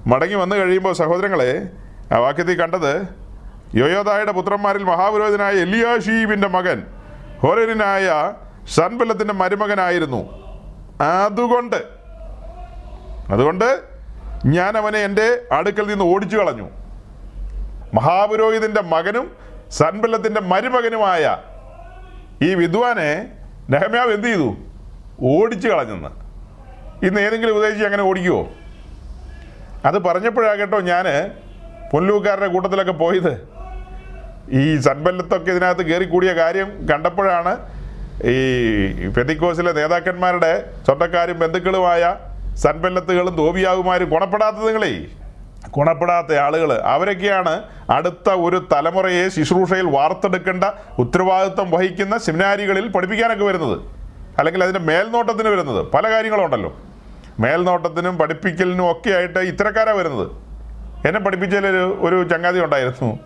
[SPEAKER 1] മടങ്ങി വന്നു കഴിയുമ്പോൾ സഹോദരങ്ങളെ ആ വാക്യത്തിൽ കണ്ടത് യോയോദായുടെ പുത്രന്മാരിൽ മഹാപുരോഹിതനായ എലിയാഷീബിന്റെ മകൻ ഹോരനായ സൻബലത്തിന്റെ മരുമകനായിരുന്നു. അതുകൊണ്ട് അതുകൊണ്ട് ഞാൻ അവനെ എന്റെ അടുക്കൽ നിന്ന് ഓടിച്ചു കളഞ്ഞു. മഹാപുരോഹിതന്റെ മകനും സൻബലത്തിന്റെ മരുമകനുമായ ഈ വിദ്വാനെ നെഹമ്യാവ് എന്ത് ചെയ്തു? ഓടിച്ചു കളഞ്ഞെന്ന്. ഇന്ന് ഏതെങ്കിലും ഉപദേശിച്ച് അങ്ങനെ ഓടിക്കുവോ? അത് പറഞ്ഞപ്പോഴാ കേട്ടോ ഞാൻ പുല്ലൂക്കാരുടെ കൂട്ടത്തിലൊക്കെ പോയത്. ഈ സൻബല്ലത്തൊക്കെ ഇതിനകത്ത് കയറി കൂടിയ കാര്യം കണ്ടപ്പോഴാണ് ഈ പെന്തിക്കോസിലെ നേതാക്കന്മാരുടെ സ്വന്തക്കാരും ബന്ധുക്കളുമായ സൻബല്ലത്തുകളും ധോബിയാവുമാരും ഗുണപ്പെടാത്തത് നിങ്ങളേ? ഗുണപ്പെടാത്ത ആളുകൾ അവരൊക്കെയാണ് അടുത്ത ഒരു തലമുറയെ ശുശ്രൂഷയിൽ വാർത്തെടുക്കേണ്ട ഉത്തരവാദിത്വം വഹിക്കുന്ന സെമിനാരികളിൽ പഠിപ്പിക്കാനൊക്കെ വരുന്നത്. അല്ലെങ്കിൽ അതിന്റെ മേൽനോട്ടത്തിന് വരുന്നത്. പല കാര്യങ്ങളുണ്ടല്ലോ. മേൽനോട്ടത്തിനും പഠിപ്പിക്കലിനും ഒക്കെ ആയിട്ട് ഇത്തരക്കാരാണ് വരുന്നത്. എന്നെ പഠിപ്പിച്ചതിലൊരു ഒരു ചങ്ങാതി ഉണ്ടായിരുന്നു.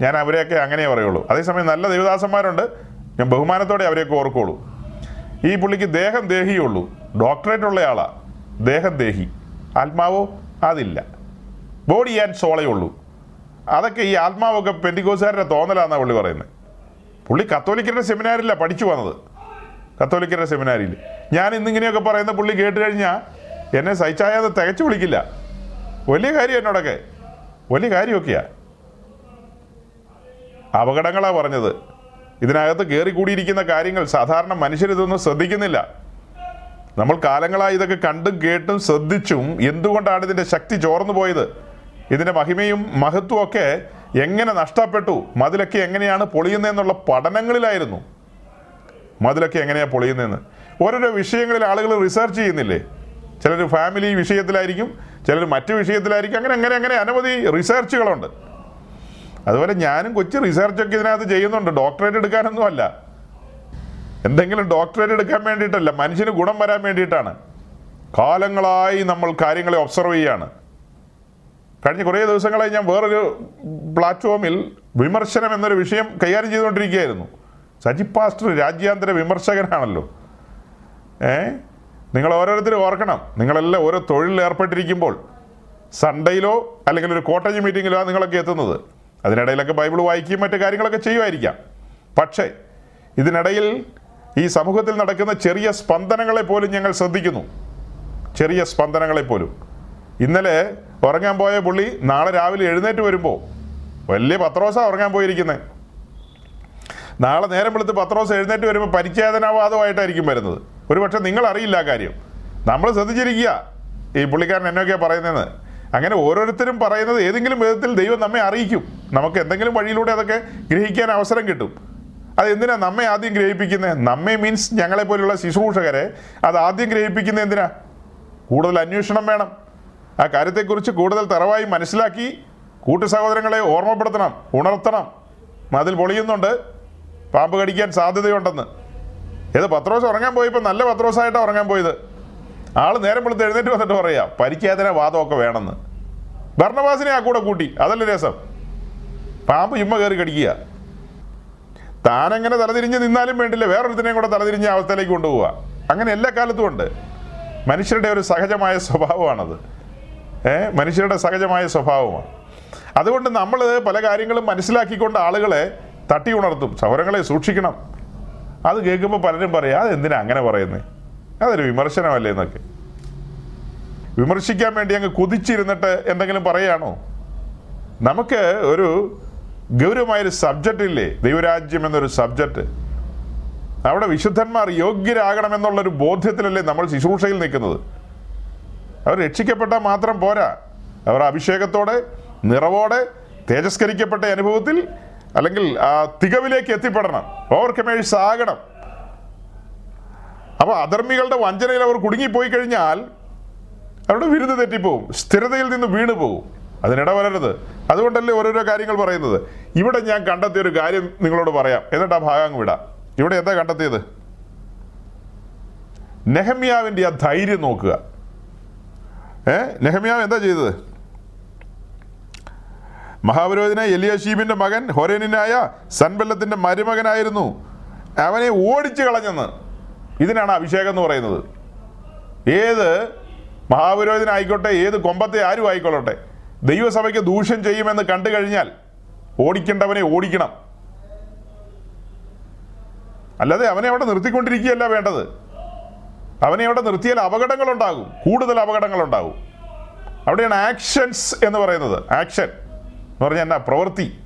[SPEAKER 1] ഞാൻ അവരെയൊക്കെ അങ്ങനെ പറയുള്ളൂ. അതേസമയം നല്ല ദേവദാസന്മാരുണ്ട്. ഞാൻ ബഹുമാനത്തോടെ അവരെയൊക്കെ ഓർക്കുള്ളൂ ഈ പുള്ളിക്ക് ദേഹം ദേഹിയുള്ളൂ. ഡോക്ടറേറ്റ് ഉള്ള ആളാ. ദേഹം ദേഹി. ആത്മാവോ? അതില്ല. ബോഡി ആൻഡ് സോളേ ഉള്ളൂ. അതൊക്കെ ഈ ആത്മാവൊക്കെ പെന്തിക്കോസുകാരുടെ തോന്നലാന്നാണ് പുള്ളി പറയുന്നത്. പുള്ളി കത്തോലിക്കരുടെ സെമിനാറിലാണ് പഠിച്ചു വന്നത്. കത്തോലിക്കരുടെ സെമിനാരിയിൽ. ഞാൻ ഇന്നിങ്ങനെയൊക്കെ പറയുന്ന പുള്ളി കേട്ട് കഴിഞ്ഞാൽ എന്നെ സഹിച്ചായത് തികച്ചു വിളിക്കില്ല. വലിയ കാര്യം എന്നോടൊക്കെ. വലിയ കാര്യമൊക്കെയാ. അപകടങ്ങളാണ് പറഞ്ഞത്. ഇതിനകത്ത് കയറിക്കൂടിയിരിക്കുന്ന കാര്യങ്ങൾ സാധാരണ മനുഷ്യരിതൊന്നും ശ്രദ്ധിക്കുന്നില്ല. നമ്മൾ കാലങ്ങളായി ഇതൊക്കെ കണ്ടും കേട്ടും ശ്രദ്ധിച്ചും എന്തുകൊണ്ടാണ് ഇതിന്റെ ശക്തി ചോർന്നു പോയത്? ഇതിന്റെ മഹിമയും മഹത്വവും ഒക്കെ എങ്ങനെ നഷ്ടപ്പെട്ടു? മതിലൊക്കെ എങ്ങനെയാണ് പൊളിയുന്നതെന്നുള്ള പഠനങ്ങളിലായിരുന്നു. മതിലൊക്കെ എങ്ങനെയാണ് പൊളിയുന്നതെന്ന്. ഓരോരോ വിഷയങ്ങളിൽ ആളുകൾ റിസർച്ച് ചെയ്യുന്നില്ലേ? ചിലർ ഫാമിലി വിഷയത്തിലായിരിക്കും ചിലർ മറ്റു വിഷയത്തിലായിരിക്കും. അങ്ങനെ അങ്ങനെ അങ്ങനെ അനവധി റിസർച്ചുകളുണ്ട് അതുപോലെ ഞാനും കൊച്ചു റിസർച്ചൊക്കെ ഇതിനകത്ത് ചെയ്യുന്നുണ്ട്. ഡോക്ടറേറ്റ് എടുക്കാനൊന്നും അല്ല. എന്തെങ്കിലും ഡോക്ടറേറ്റ് എടുക്കാൻ വേണ്ടിയിട്ടല്ല മനുഷ്യന് ഗുണം വരാൻ വേണ്ടിയിട്ടാണ്. കാലങ്ങളായി നമ്മൾ കാര്യങ്ങളെ ഒബ്സർവ് ചെയ്യാണ്. കഴിഞ്ഞ കുറേ ദിവസങ്ങളായി ഞാൻ വേറൊരു പ്ലാറ്റ്ഫോമിൽ വിമർശനം എന്നൊരു വിഷയം കൈകാര്യം ചെയ്തുകൊണ്ടിരിക്കുകയായിരുന്നു. സജി പാസ്റ്റർ രാജ്യാന്തര വിമർശകനാണല്ലോ. ഏ? നിങ്ങൾ ഓരോരുത്തരും ഓർക്കണം. നിങ്ങളെല്ലാം ഓരോ തൊഴിലിൽ ഏർപ്പെട്ടിരിക്കുമ്പോൾ സൺഡേയിലോ അല്ലെങ്കിൽ ഒരു കോട്ടേജ് മീറ്റിങ്ങിലോ നിങ്ങളൊക്കെ എത്തുന്നത്. അതിനിടയിലൊക്കെ ബൈബിൾ വായിക്കുകയും മറ്റു കാര്യങ്ങളൊക്കെ ചെയ്യുമായിരിക്കാം. പക്ഷേ ഇതിനിടയിൽ ഈ സമൂഹത്തിൽ നടക്കുന്ന ചെറിയ സ്പന്ദനങ്ങളെ പോലും ഞങ്ങൾ ശ്രദ്ധിക്കുന്നു. ചെറിയ സ്പന്ദനങ്ങളെ പോലും. ഇന്നലെ ഉറങ്ങാൻ പോയ പുള്ളി നാളെ രാവിലെ എഴുന്നേറ്റ് വരുമ്പോൾ വലിയ പത്രോസ ഉറങ്ങാൻ പോയിരിക്കുന്നത് നാളെ നേരം വെളുത്ത് പത്രോസ് എഴുന്നേറ്റ് വരുമ്പോൾ പരിച്ഛേദനാവാദമായിട്ടായിരിക്കും വരുന്നത്. ഒരുപക്ഷെ നിങ്ങൾ അറിയില്ല ആ കാര്യം. നമ്മൾ ശ്രദ്ധിച്ചിരിക്കുക. ഈ പുള്ളിക്കാരൻ എന്നൊക്കെയാണ് പറയുന്നതെന്ന്. അങ്ങനെ ഓരോരുത്തരും പറയുന്നത് ഏതെങ്കിലും വിധത്തിൽ ദൈവം നമ്മെ അറിയിക്കും. നമുക്ക് എന്തെങ്കിലും വഴിയിലൂടെ അതൊക്കെ ഗ്രഹിക്കാൻ അവസരം കിട്ടും. അത് എന്തിനാ നമ്മെ ആദ്യം ഗ്രഹിപ്പിക്കുന്നത് നമ്മെ മീൻസ് ഞങ്ങളെ പോലെയുള്ള ശുശ്രൂഷകരെ അത് ആദ്യം ഗ്രഹിപ്പിക്കുന്നത് എന്തിനാ? കൂടുതൽ അന്വേഷണം വേണം. ആ കാര്യത്തെക്കുറിച്ച് കൂടുതൽ തറവായി മനസ്സിലാക്കി കൂട്ടു സഹോദരങ്ങളെ ഓർമ്മപ്പെടുത്തണം ഉണർത്തണം. അതിൽ പൊളിയുന്നുണ്ട്. പാമ്പ് കടിക്കാൻ സാധ്യതയുണ്ടെന്ന്. ഏത് പത്രോസ് ഉറങ്ങാൻ പോയപ്പോൾ നല്ല പത്രോസായിട്ടാണ് ഉറങ്ങാൻ പോയത്. ആൾ നേരം വെളുത്ത് എഴുന്നേറ്റ് വന്നിട്ട് പറയാ പരിക്കേതന വാദമൊക്കെ വേണമെന്ന്. ഭരണവാസിനെ ആ കൂടെ കൂട്ടി അതല്ലേ രസം? പാമ്പ് ചുമ്മ കയറി കടിക്കുക. താനങ്ങനെ തലതിരിഞ്ഞ് നിന്നാലും വേണ്ടില്ല വേറൊരുത്തിനെയും കൂടെ തലതിരിഞ്ഞ അവസ്ഥയിലേക്ക് കൊണ്ടുപോവുക. അങ്ങനെ എല്ലാ കാലത്തും ഉണ്ട്. മനുഷ്യരുടെ ഒരു സഹജമായ സ്വഭാവമാണത്. ഏ മനുഷ്യരുടെ സഹജമായ സ്വഭാവമാണ്. അതുകൊണ്ട് നമ്മൾ പല കാര്യങ്ങളും മനസ്സിലാക്കിക്കൊണ്ട് ആളുകളെ തട്ടി ഉണർത്തും സൗരങ്ങളെ സൂക്ഷിക്കണം. അത് കേൾക്കുമ്പോൾ പലരും പറയാം അതെന്തിനാ അങ്ങനെ പറയുന്നത് അതൊരു വിമർശനമല്ലേ എന്നൊക്കെ. വിമർശിക്കാൻ വേണ്ടി അങ്ങ് കുതിച്ചിരുന്നിട്ട് എന്തെങ്കിലും പറയുകയാണോ? നമുക്ക് ഒരു ഗൗരവമായൊരു സബ്ജക്റ്റ് ഇല്ലേ? ദൈവരാജ്യം എന്നൊരു സബ്ജക്റ്റ് അവിടെ വിശുദ്ധന്മാർ യോഗ്യരാകണമെന്നുള്ളൊരു ബോധ്യത്തിലല്ലേ നമ്മൾ ശുശ്രൂഷയിൽ നിൽക്കുന്നത്? അവർ രക്ഷിക്കപ്പെട്ടാൽ മാത്രം പോരാ. അവർ അഭിഷേകത്തോടെ നിറവോടെ തേജസ്കരിക്കപ്പെട്ട അനുഭവത്തിൽ അല്ലെങ്കിൽ ആ തികവിലേക്ക് എത്തിപ്പെടണം. ഓവർകമേഴ്സ് ആകണം. അപ്പോൾ അധർമ്മികളുടെ വഞ്ചനയിൽ അവർ കുടുങ്ങിപ്പോയി കഴിഞ്ഞാൽ അവരുടെ വിരുദ്ധ തെറ്റിപ്പോവും സ്ഥിരതയിൽ നിന്ന് വീണു പോകും അതിനിടവരരുത്. അതുകൊണ്ടല്ലേ ഓരോരോ കാര്യങ്ങൾ പറയുന്നത്. ഇവിടെ ഞാൻ കണ്ടെത്തിയ ഒരു കാര്യം നിങ്ങളോട് പറയാം. എന്നിട്ട് ആ ഭാഗം വിടാം. ഇവിടെ എന്താ കണ്ടെത്തിയത്? നെഹമ്യാവിന്റെ ആ ധൈര്യം നോക്കുക. ഏ? നെഹമ്യാവ് എന്താ ചെയ്തത്? മഹാപുരോഹിതനെ എലിയഷീബിന്റെ മകൻ ഹൊരേനായ സൻബല്ലത്തിന്റെ മരുമകനായിരുന്നു. അവനെ ഓടിച്ചു കളഞ്ഞെന്ന്. ഇതിനാണ് അഭിഷേകം എന്ന് പറയുന്നത്. ഏത് മഹാപുരോഹിതനായിക്കോട്ടെ ഏത് കൊമ്പത്തെ ആരും ആയിക്കൊള്ളട്ടെ. ദൈവസഭയ്ക്ക് ദൂഷ്യം ചെയ്യുമെന്ന് കണ്ടു കഴിഞ്ഞാൽ ഓടിക്കേണ്ടവനെ ഓടിക്കണം. അല്ലാതെ അവനെ അവിടെ നിർത്തിക്കൊണ്ടിരിക്കുകയല്ല വേണ്ടത്. അവനെ അവിടെ നിർത്തിയാൽ അപകടങ്ങളുണ്ടാകും. കൂടുതൽ അപകടങ്ങളുണ്ടാകും. അവിടെയാണ് ആക്ഷൻസ് എന്ന് പറയുന്നത്. ആക്ഷൻ എന്ന് പറഞ്ഞാൽ എന്നാ? പ്രവൃത്തി.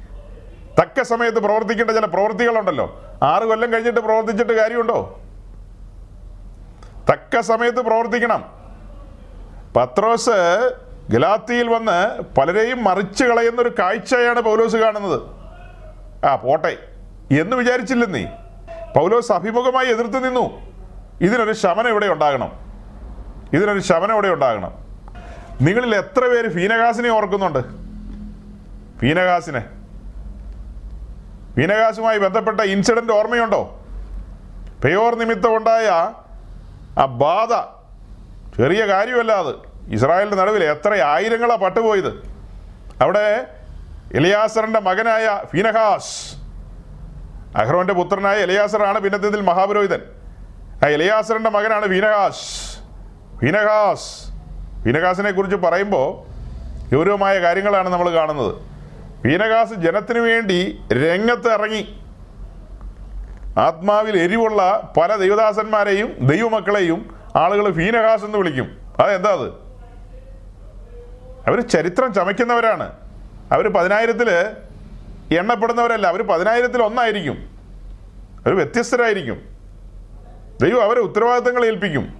[SPEAKER 1] തക്ക സമയത്ത് പ്രവർത്തിക്കേണ്ട ചില പ്രവൃത്തികളുണ്ടല്ലോ. ആറ് കൊല്ലം കഴിഞ്ഞിട്ട് പ്രവർത്തിച്ചിട്ട് കാര്യമുണ്ടോ? തക്ക സമയത്ത് പ്രവർത്തിക്കണം. പത്രോസ് ഗലാത്തിയിൽ വന്ന് പലരെയും മറിച്ച് കളയുന്ന ഒരു കാഴ്ചയാണ് പൗലോസ് കാണുന്നത്. ആ പോട്ടെ. എന്ന് വിചാരിച്ചില്ലെന്നേ പൗലോസ് അഭിമുഖമായി എതിർത്ത് നിന്നു. ഇതിനൊരു ശമനം ഇവിടെ ഉണ്ടാകണം. ഇതിനൊരു ശമനം ഇവിടെ ഉണ്ടാകണം. നിങ്ങളിൽ എത്ര പേര് ഫീനകാസിനെ ഓർക്കുന്നുണ്ട്? ഫീനകാസിനെ ഫീനകാസുമായി ബന്ധപ്പെട്ട ഇൻസിഡന്റ് ഓർമ്മയുണ്ടോ? പെയോർ നിമിത്തം ഉണ്ടായ ആ ബാധ. ചെറിയ കാര്യമല്ല അത്. ഇസ്രായേലിന്റെ നടുവിൽ എത്ര ആയിരങ്ങളാണ് പട്ടുപോയത്. അവിടെ എലിയാസറിന്റെ മകനായ ഫീനഹാസ് അഹ്റോന്റെ പുത്രനായ എലിയാസറാണ് പിന്നത്തേതിൽ മഹാപുരോഹിതൻ. ആ എലിയാസറിന്റെ മകനാണ് ഫീനഹാസ്. ഫീനഹാസ് ഫീനഹാസിനെ കുറിച്ച് പറയുമ്പോൾ ഗൗരവമായ കാര്യങ്ങളാണ് നമ്മൾ കാണുന്നത്. ഫീനഹാസ് ജനത്തിനു വേണ്ടി രംഗത്ത് ഇറങ്ങി. ആത്മാവിൽ എരിവുള്ള പല ദൈവദാസന്മാരെയും ദൈവമക്കളെയും ആളുകൾ ഫീനഹാസ് എന്ന് വിളിക്കും. അതെന്താ അത്? അവർ ചരിത്രം ചമയ്ക്കുന്നവരാണ്. അവർ പതിനായിരത്തിൽ എണ്ണപ്പെടുന്നവരല്ല. അവർ പതിനായിരത്തിൽ ഒന്നായിരിക്കും. അവർ വ്യത്യസ്തരായിരിക്കും. ദൈവം അവരെ ഉത്തരവാദിത്തങ്ങൾ ഏൽപ്പിക്കും.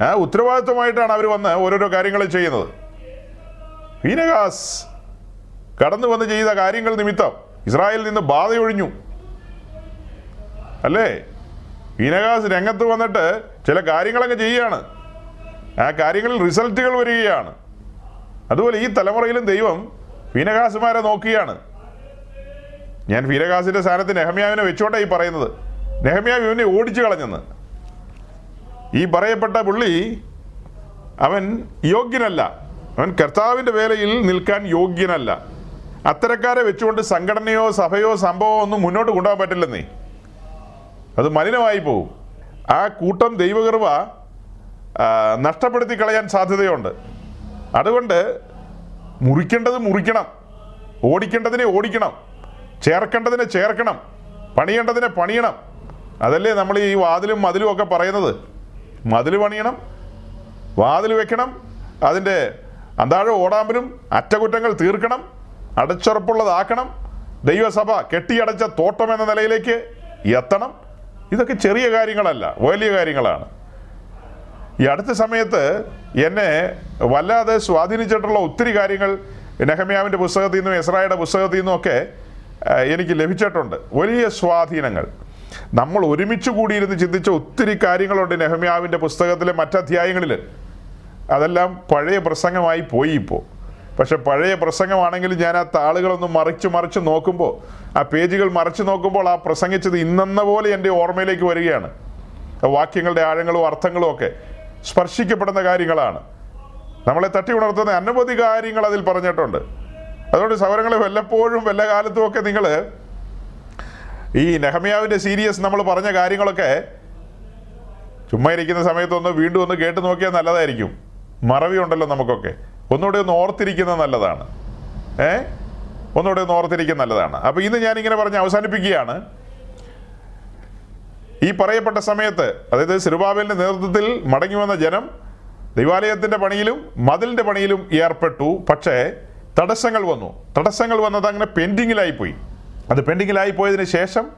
[SPEAKER 1] ആ ഉത്തരവാദിത്വമായിട്ടാണ് അവർ വന്ന് ഓരോരോ കാര്യങ്ങൾ ചെയ്യുന്നത്. ഫീനഹാസ് കടന്നു വന്ന് ചെയ്ത കാര്യങ്ങൾ നിമിത്തം ഇസ്രായേലിൽ നിന്ന് ബാധയൊഴിഞ്ഞു. അല്ലേ? ഫീനഹാസ് രംഗത്ത് വന്നിട്ട് ചില കാര്യങ്ങളങ്ങ് ചെയ്യുകയാണ്. ആ കാര്യങ്ങളിൽ റിസൾട്ടുകൾ വരികയാണ്. അതുപോലെ ഈ തലമുറയിലും ദൈവം ഫീനകാസുമാരെ നോക്കുകയാണ്. ഞാൻ ഫീനഹാസിന്റെ സ്ഥാനത്ത് നെഹമ്യാവിനെ വെച്ചോട്ടെ ഈ പറയുന്നത്. നെഹമ്യാവ് ഇവനെ ഓടിച്ചു കളഞ്ഞെന്ന്. ഈ പറയപ്പെട്ട പുള്ളി അവൻ യോഗ്യനല്ല. അവൻ കർത്താവിന്റെ വേലയിൽ നിൽക്കാൻ യോഗ്യനല്ല. അത്തരക്കാരെ വെച്ചുകൊണ്ട് സംഘടനയോ സഭയോ സംഭവമോ ഒന്നും മുന്നോട്ട് കൊണ്ടുപോകാൻ പറ്റില്ലെന്നേ. അത് മലിനമായി പോകും ആ കൂട്ടം ദൈവകൃപ നഷ്ടപ്പെടുത്തി കളയാൻ സാധ്യതയുണ്ട്. അതുകൊണ്ട് മുറിക്കേണ്ടത് മുറിക്കണം. ഓടിക്കേണ്ടതിനെ ഓടിക്കണം. ചേർക്കേണ്ടതിനെ ചേർക്കണം. പണിയേണ്ടതിനെ പണിയണം. അതല്ലേ നമ്മൾ ഈ വാതിലും മതിലും ഒക്കെ പറയുന്നത്. മതിൽ പണിയണം വാതിൽ വെക്കണം അതിന്റെ അന്താഴം ഓടാമ്പലും അറ്റകുറ്റങ്ങൾ തീർക്കണം അടച്ചുറപ്പുള്ളതാക്കണം. ദൈവസഭ കെട്ടിയടച്ച തോട്ടം എന്ന നിലയിലേക്ക് എത്തണം. ഇതൊക്കെ ചെറിയ കാര്യങ്ങളല്ല വലിയ കാര്യങ്ങളാണ്. ഈ അടുത്ത സമയത്ത് എന്നെ വല്ലാതെ സ്വാധീനിച്ചിട്ടുള്ള ഒത്തിരി കാര്യങ്ങൾ നെഹമ്യാവിന്റെ പുസ്തകത്തിൽ നിന്നും എസ്രായുടെ പുസ്തകത്തിൽ നിന്നും ഒക്കെ എനിക്ക് ലഭിച്ചിട്ടുണ്ട്. വലിയ സ്വാധീനങ്ങൾ. നമ്മൾ ഒരുമിച്ച് കൂടിയിരുന്ന് ചിന്തിച്ച ഒത്തിരി കാര്യങ്ങളുണ്ട് നെഹമ്യാവിന്റെ പുസ്തകത്തിലെ മറ്റധ്യായങ്ങളിൽ. അതെല്ലാം പഴയ പ്രസംഗമായി പോയി ഇപ്പോൾ പക്ഷെ പഴയ പ്രസംഗമാണെങ്കിലും ഞാൻ ആ താളുകളൊന്ന് മറിച്ച് മറിച്ച് നോക്കുമ്പോൾ ആ പേജുകൾ മറിച്ച് നോക്കുമ്പോൾ ആ പ്രസംഗിച്ചത് ഇന്നെന്ന പോലെ എന്റെ ഓർമ്മയിലേക്ക് വരികയാണ്. വാക്യങ്ങളുടെ ആഴങ്ങളും അർത്ഥങ്ങളും ഒക്കെ സ്പർശിക്കപ്പെടുന്ന കാര്യങ്ങളാണ്. നമ്മളെ തട്ടി ഉണർത്തുന്ന അനവധി കാര്യങ്ങൾ അതിൽ പറഞ്ഞിട്ടുണ്ട്. അതുകൊണ്ട് സൗരങ്ങളെ വല്ലപ്പോഴും വല്ല കാലത്തും ഒക്കെ നിങ്ങൾ ഈ നെഹമ്യാവിന്റെ സീരിയസ് നമ്മൾ പറഞ്ഞ കാര്യങ്ങളൊക്കെ ചുമ്മാ ഇരിക്കുന്ന സമയത്തൊന്ന് വീണ്ടും ഒന്ന് കേട്ട് നോക്കിയാൽ നല്ലതായിരിക്കും. മറവിയുണ്ടല്ലോ നമുക്കൊക്കെ. ഒന്നുകൂടെ ഒന്ന് ഓർത്തിരിക്കുന്നത് നല്ലതാണ്. ഏ? ഒന്നുകൂടെ ഒന്ന് ഓർത്തിരിക്കുന്ന നല്ലതാണ്. അപ്പോൾ ഇന്ന് ഞാനിങ്ങനെ പറഞ്ഞ് അവസാനിപ്പിക്കുകയാണ്. ഈ പറയപ്പെട്ട സമയത്ത് അതായത് സിറുബാബേലിന്റെ നേതൃത്വത്തിൽ മടങ്ങി വന്ന ജനം ദൈവാലയത്തിന്റെ പണിയിലും മതിലിന്റെ പണിയിലും ഏർപ്പെട്ടു. പക്ഷേ തടസ്സങ്ങൾ വന്നു. തടസ്സങ്ങൾ വന്നത് അങ്ങനെ പെൻഡിങ്ങിലായി പോയി അത് പെൻഡിങ്ങിലായി പോയതിന് ശേഷം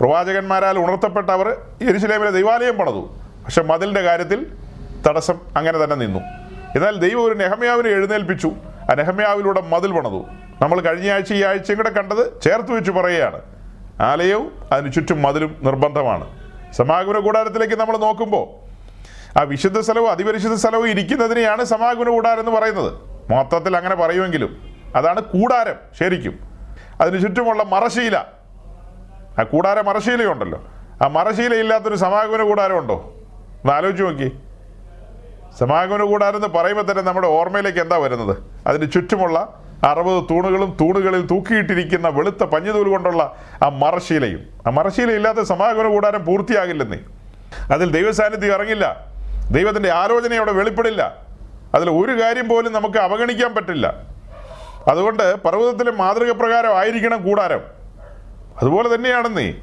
[SPEAKER 1] പ്രവാചകന്മാരാൽ ഉണർത്തപ്പെട്ട അവർ ദൈവാലയം പണതു. പക്ഷെ മതിലിന്റെ കാര്യത്തിൽ തടസ്സം അങ്ങനെ തന്നെ നിന്നു. എന്നാൽ ദൈവം ഒരു നെഹമ്യാവിനെ എഴുന്നേൽപ്പിച്ചു. ആ നെഹമ്യാവിലൂടെ മതിൽ പണതു. നമ്മൾ കഴിഞ്ഞ ആഴ്ച ഈ ആഴ്ചയും കൂടെ കണ്ടത് ചേർത്ത് വെച്ച് പറയുകയാണ്. ആലയവും അതിന് ചുറ്റും മതിലും നിർബന്ധമാണ്. സമാഗമന കൂടാരത്തിലേക്ക് നമ്മൾ നോക്കുമ്പോൾ ആ വിശുദ്ധ സ്ഥലവും അതിപരിശുദ്ധ സ്ഥലവും ഇരിക്കുന്നതിനെയാണ് സമാഗമന കൂടാരം എന്ന് പറയുന്നത്. മൊത്തത്തിൽ അങ്ങനെ പറയുമെങ്കിലും അതാണ് കൂടാരം ശരിക്കും. അതിന് ചുറ്റുമുള്ള മറശീല. ആ കൂടാര മറശീലയുണ്ടല്ലോ. ആ മറശീല ഇല്ലാത്തൊരു സമാഗമന കൂടാരമുണ്ടോ? ഒന്ന് ആലോചിച്ച് നോക്കി സമാഗമന കൂടാരം എന്ന് പറയുമ്പോൾ തന്നെ നമ്മുടെ ഓർമ്മയിലേക്ക് എന്താ വരുന്നത്? അതിന് ചുറ്റുമുള്ള അറുപത് തൂണുകളും തൂണുകളിൽ തൂക്കിയിട്ടിരിക്കുന്ന വെളുത്ത പഞ്ഞുതൂൽ കൊണ്ടുള്ള ആ മറശീലയും. ആ മറശീല ഇല്ലാത്ത സമാഗമന കൂടാരം പൂർത്തിയാകില്ലെന്നേ. അതിൽ ദൈവസാന്നിധ്യം ഇറങ്ങില്ല. ദൈവത്തിന്റെ ആലോചന അവിടെ വെളിപ്പെടില്ല. അതിൽ ഒരു കാര്യം പോലും നമുക്ക് അവഗണിക്കാൻ പറ്റില്ല. അതുകൊണ്ട് പർവതത്തിലെ മാതൃക പ്രകാരം ആയിരിക്കണം കൂടാരം. അതുപോലെ തന്നെയാണെന്നേ.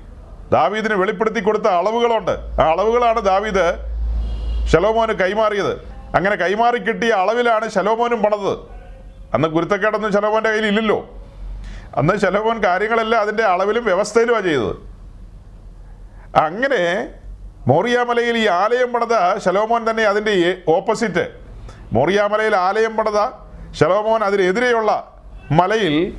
[SPEAKER 1] ദാവീദിന് വെളിപ്പെടുത്തി കൊടുത്ത അളവുകളുണ്ട്. ആ അളവുകളാണ് ദാവീദ് ശലോമോന് കൈമാറിയത്. അങ്ങനെ കൈമാറി കിട്ടിയ അളവിലാണ് ശലോമോനും പണത്. അന്ന് ഗുരുത്തക്കേടൊന്നും ശലോമോന്റെ കയ്യിൽ ഇല്ലല്ലോ. അന്ന് ശലോമോൻ കാര്യങ്ങളെല്ലാം അതിന്റെ അളവിലും വ്യവസ്ഥയിലുമാണ് ചെയ്തത്. അങ്ങനെ മോറിയാമലയിൽ ഈ ആലയം പണിത ശലോമോൻ തന്നെ അതിന്റെ ഓപ്പോസിറ്റ്. മോറിയാമലയിൽ ആലയം പണിത ശലോമോൻ അതിനെതിരെയുള്ള മലയിൽ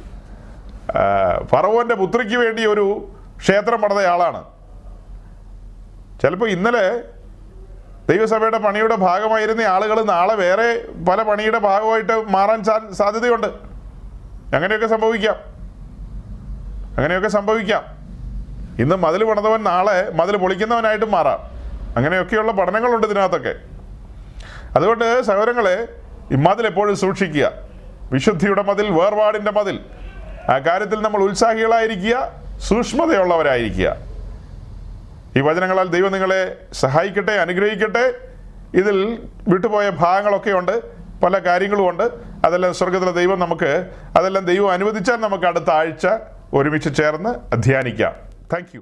[SPEAKER 1] ഫറവോന്റെ പുത്രിക്ക് വേണ്ടി ഒരു ക്ഷേത്രം പണിതയാളാണ്. ചിലപ്പോൾ ഇന്നലെ ദൈവസഭയുടെ പണിയുടെ ഭാഗമായിരുന്ന ആളുകൾ നാളെ വേറെ പല പണിയുടെ ഭാഗമായിട്ട് മാറാൻ സാ- സാധ്യതയുണ്ട്. അങ്ങനെയൊക്കെ സംഭവിക്കാം. അങ്ങനെയൊക്കെ സംഭവിക്കാം. ഇന്ന് മതിൽ പണിതവൻ നാളെ മതിൽ പൊളിക്കുന്നവനായിട്ട് മാറാം. അങ്ങനെയൊക്കെയുള്ള പഠനങ്ങളുണ്ട് ഇതിനകത്തൊക്കെ. അതുകൊണ്ട് സഹോദരങ്ങളെ മതിൽ എപ്പോഴും സൂക്ഷിക്കുക. വിശുദ്ധിയുടെ മതിൽ വേർപാടിന്റെ മതിൽ. ആ കാര്യത്തിൽ നമ്മൾ ഉത്സാഹികളായിരിക്കുക സൂക്ഷ്മതയുള്ളവരായിരിക്കുക. ഈ വചനങ്ങളാൽ ദൈവം നിങ്ങളെ സഹായിക്കട്ടെ അനുഗ്രഹിക്കട്ടെ. ഇതിൽ വിട്ടുപോയ ഭാഗങ്ങളൊക്കെ ഉണ്ട് പല കാര്യങ്ങളും ഉണ്ട്. അതെല്ലാം സ്വർഗത്തിലെ ദൈവം നമുക്ക് അതെല്ലാം ദൈവം അനുവദിച്ചാൽ നമുക്ക് അടുത്ത ആഴ്ച ഒരുമിച്ച് ചേർന്ന് അധ്യാനിക്കാം. താങ്ക്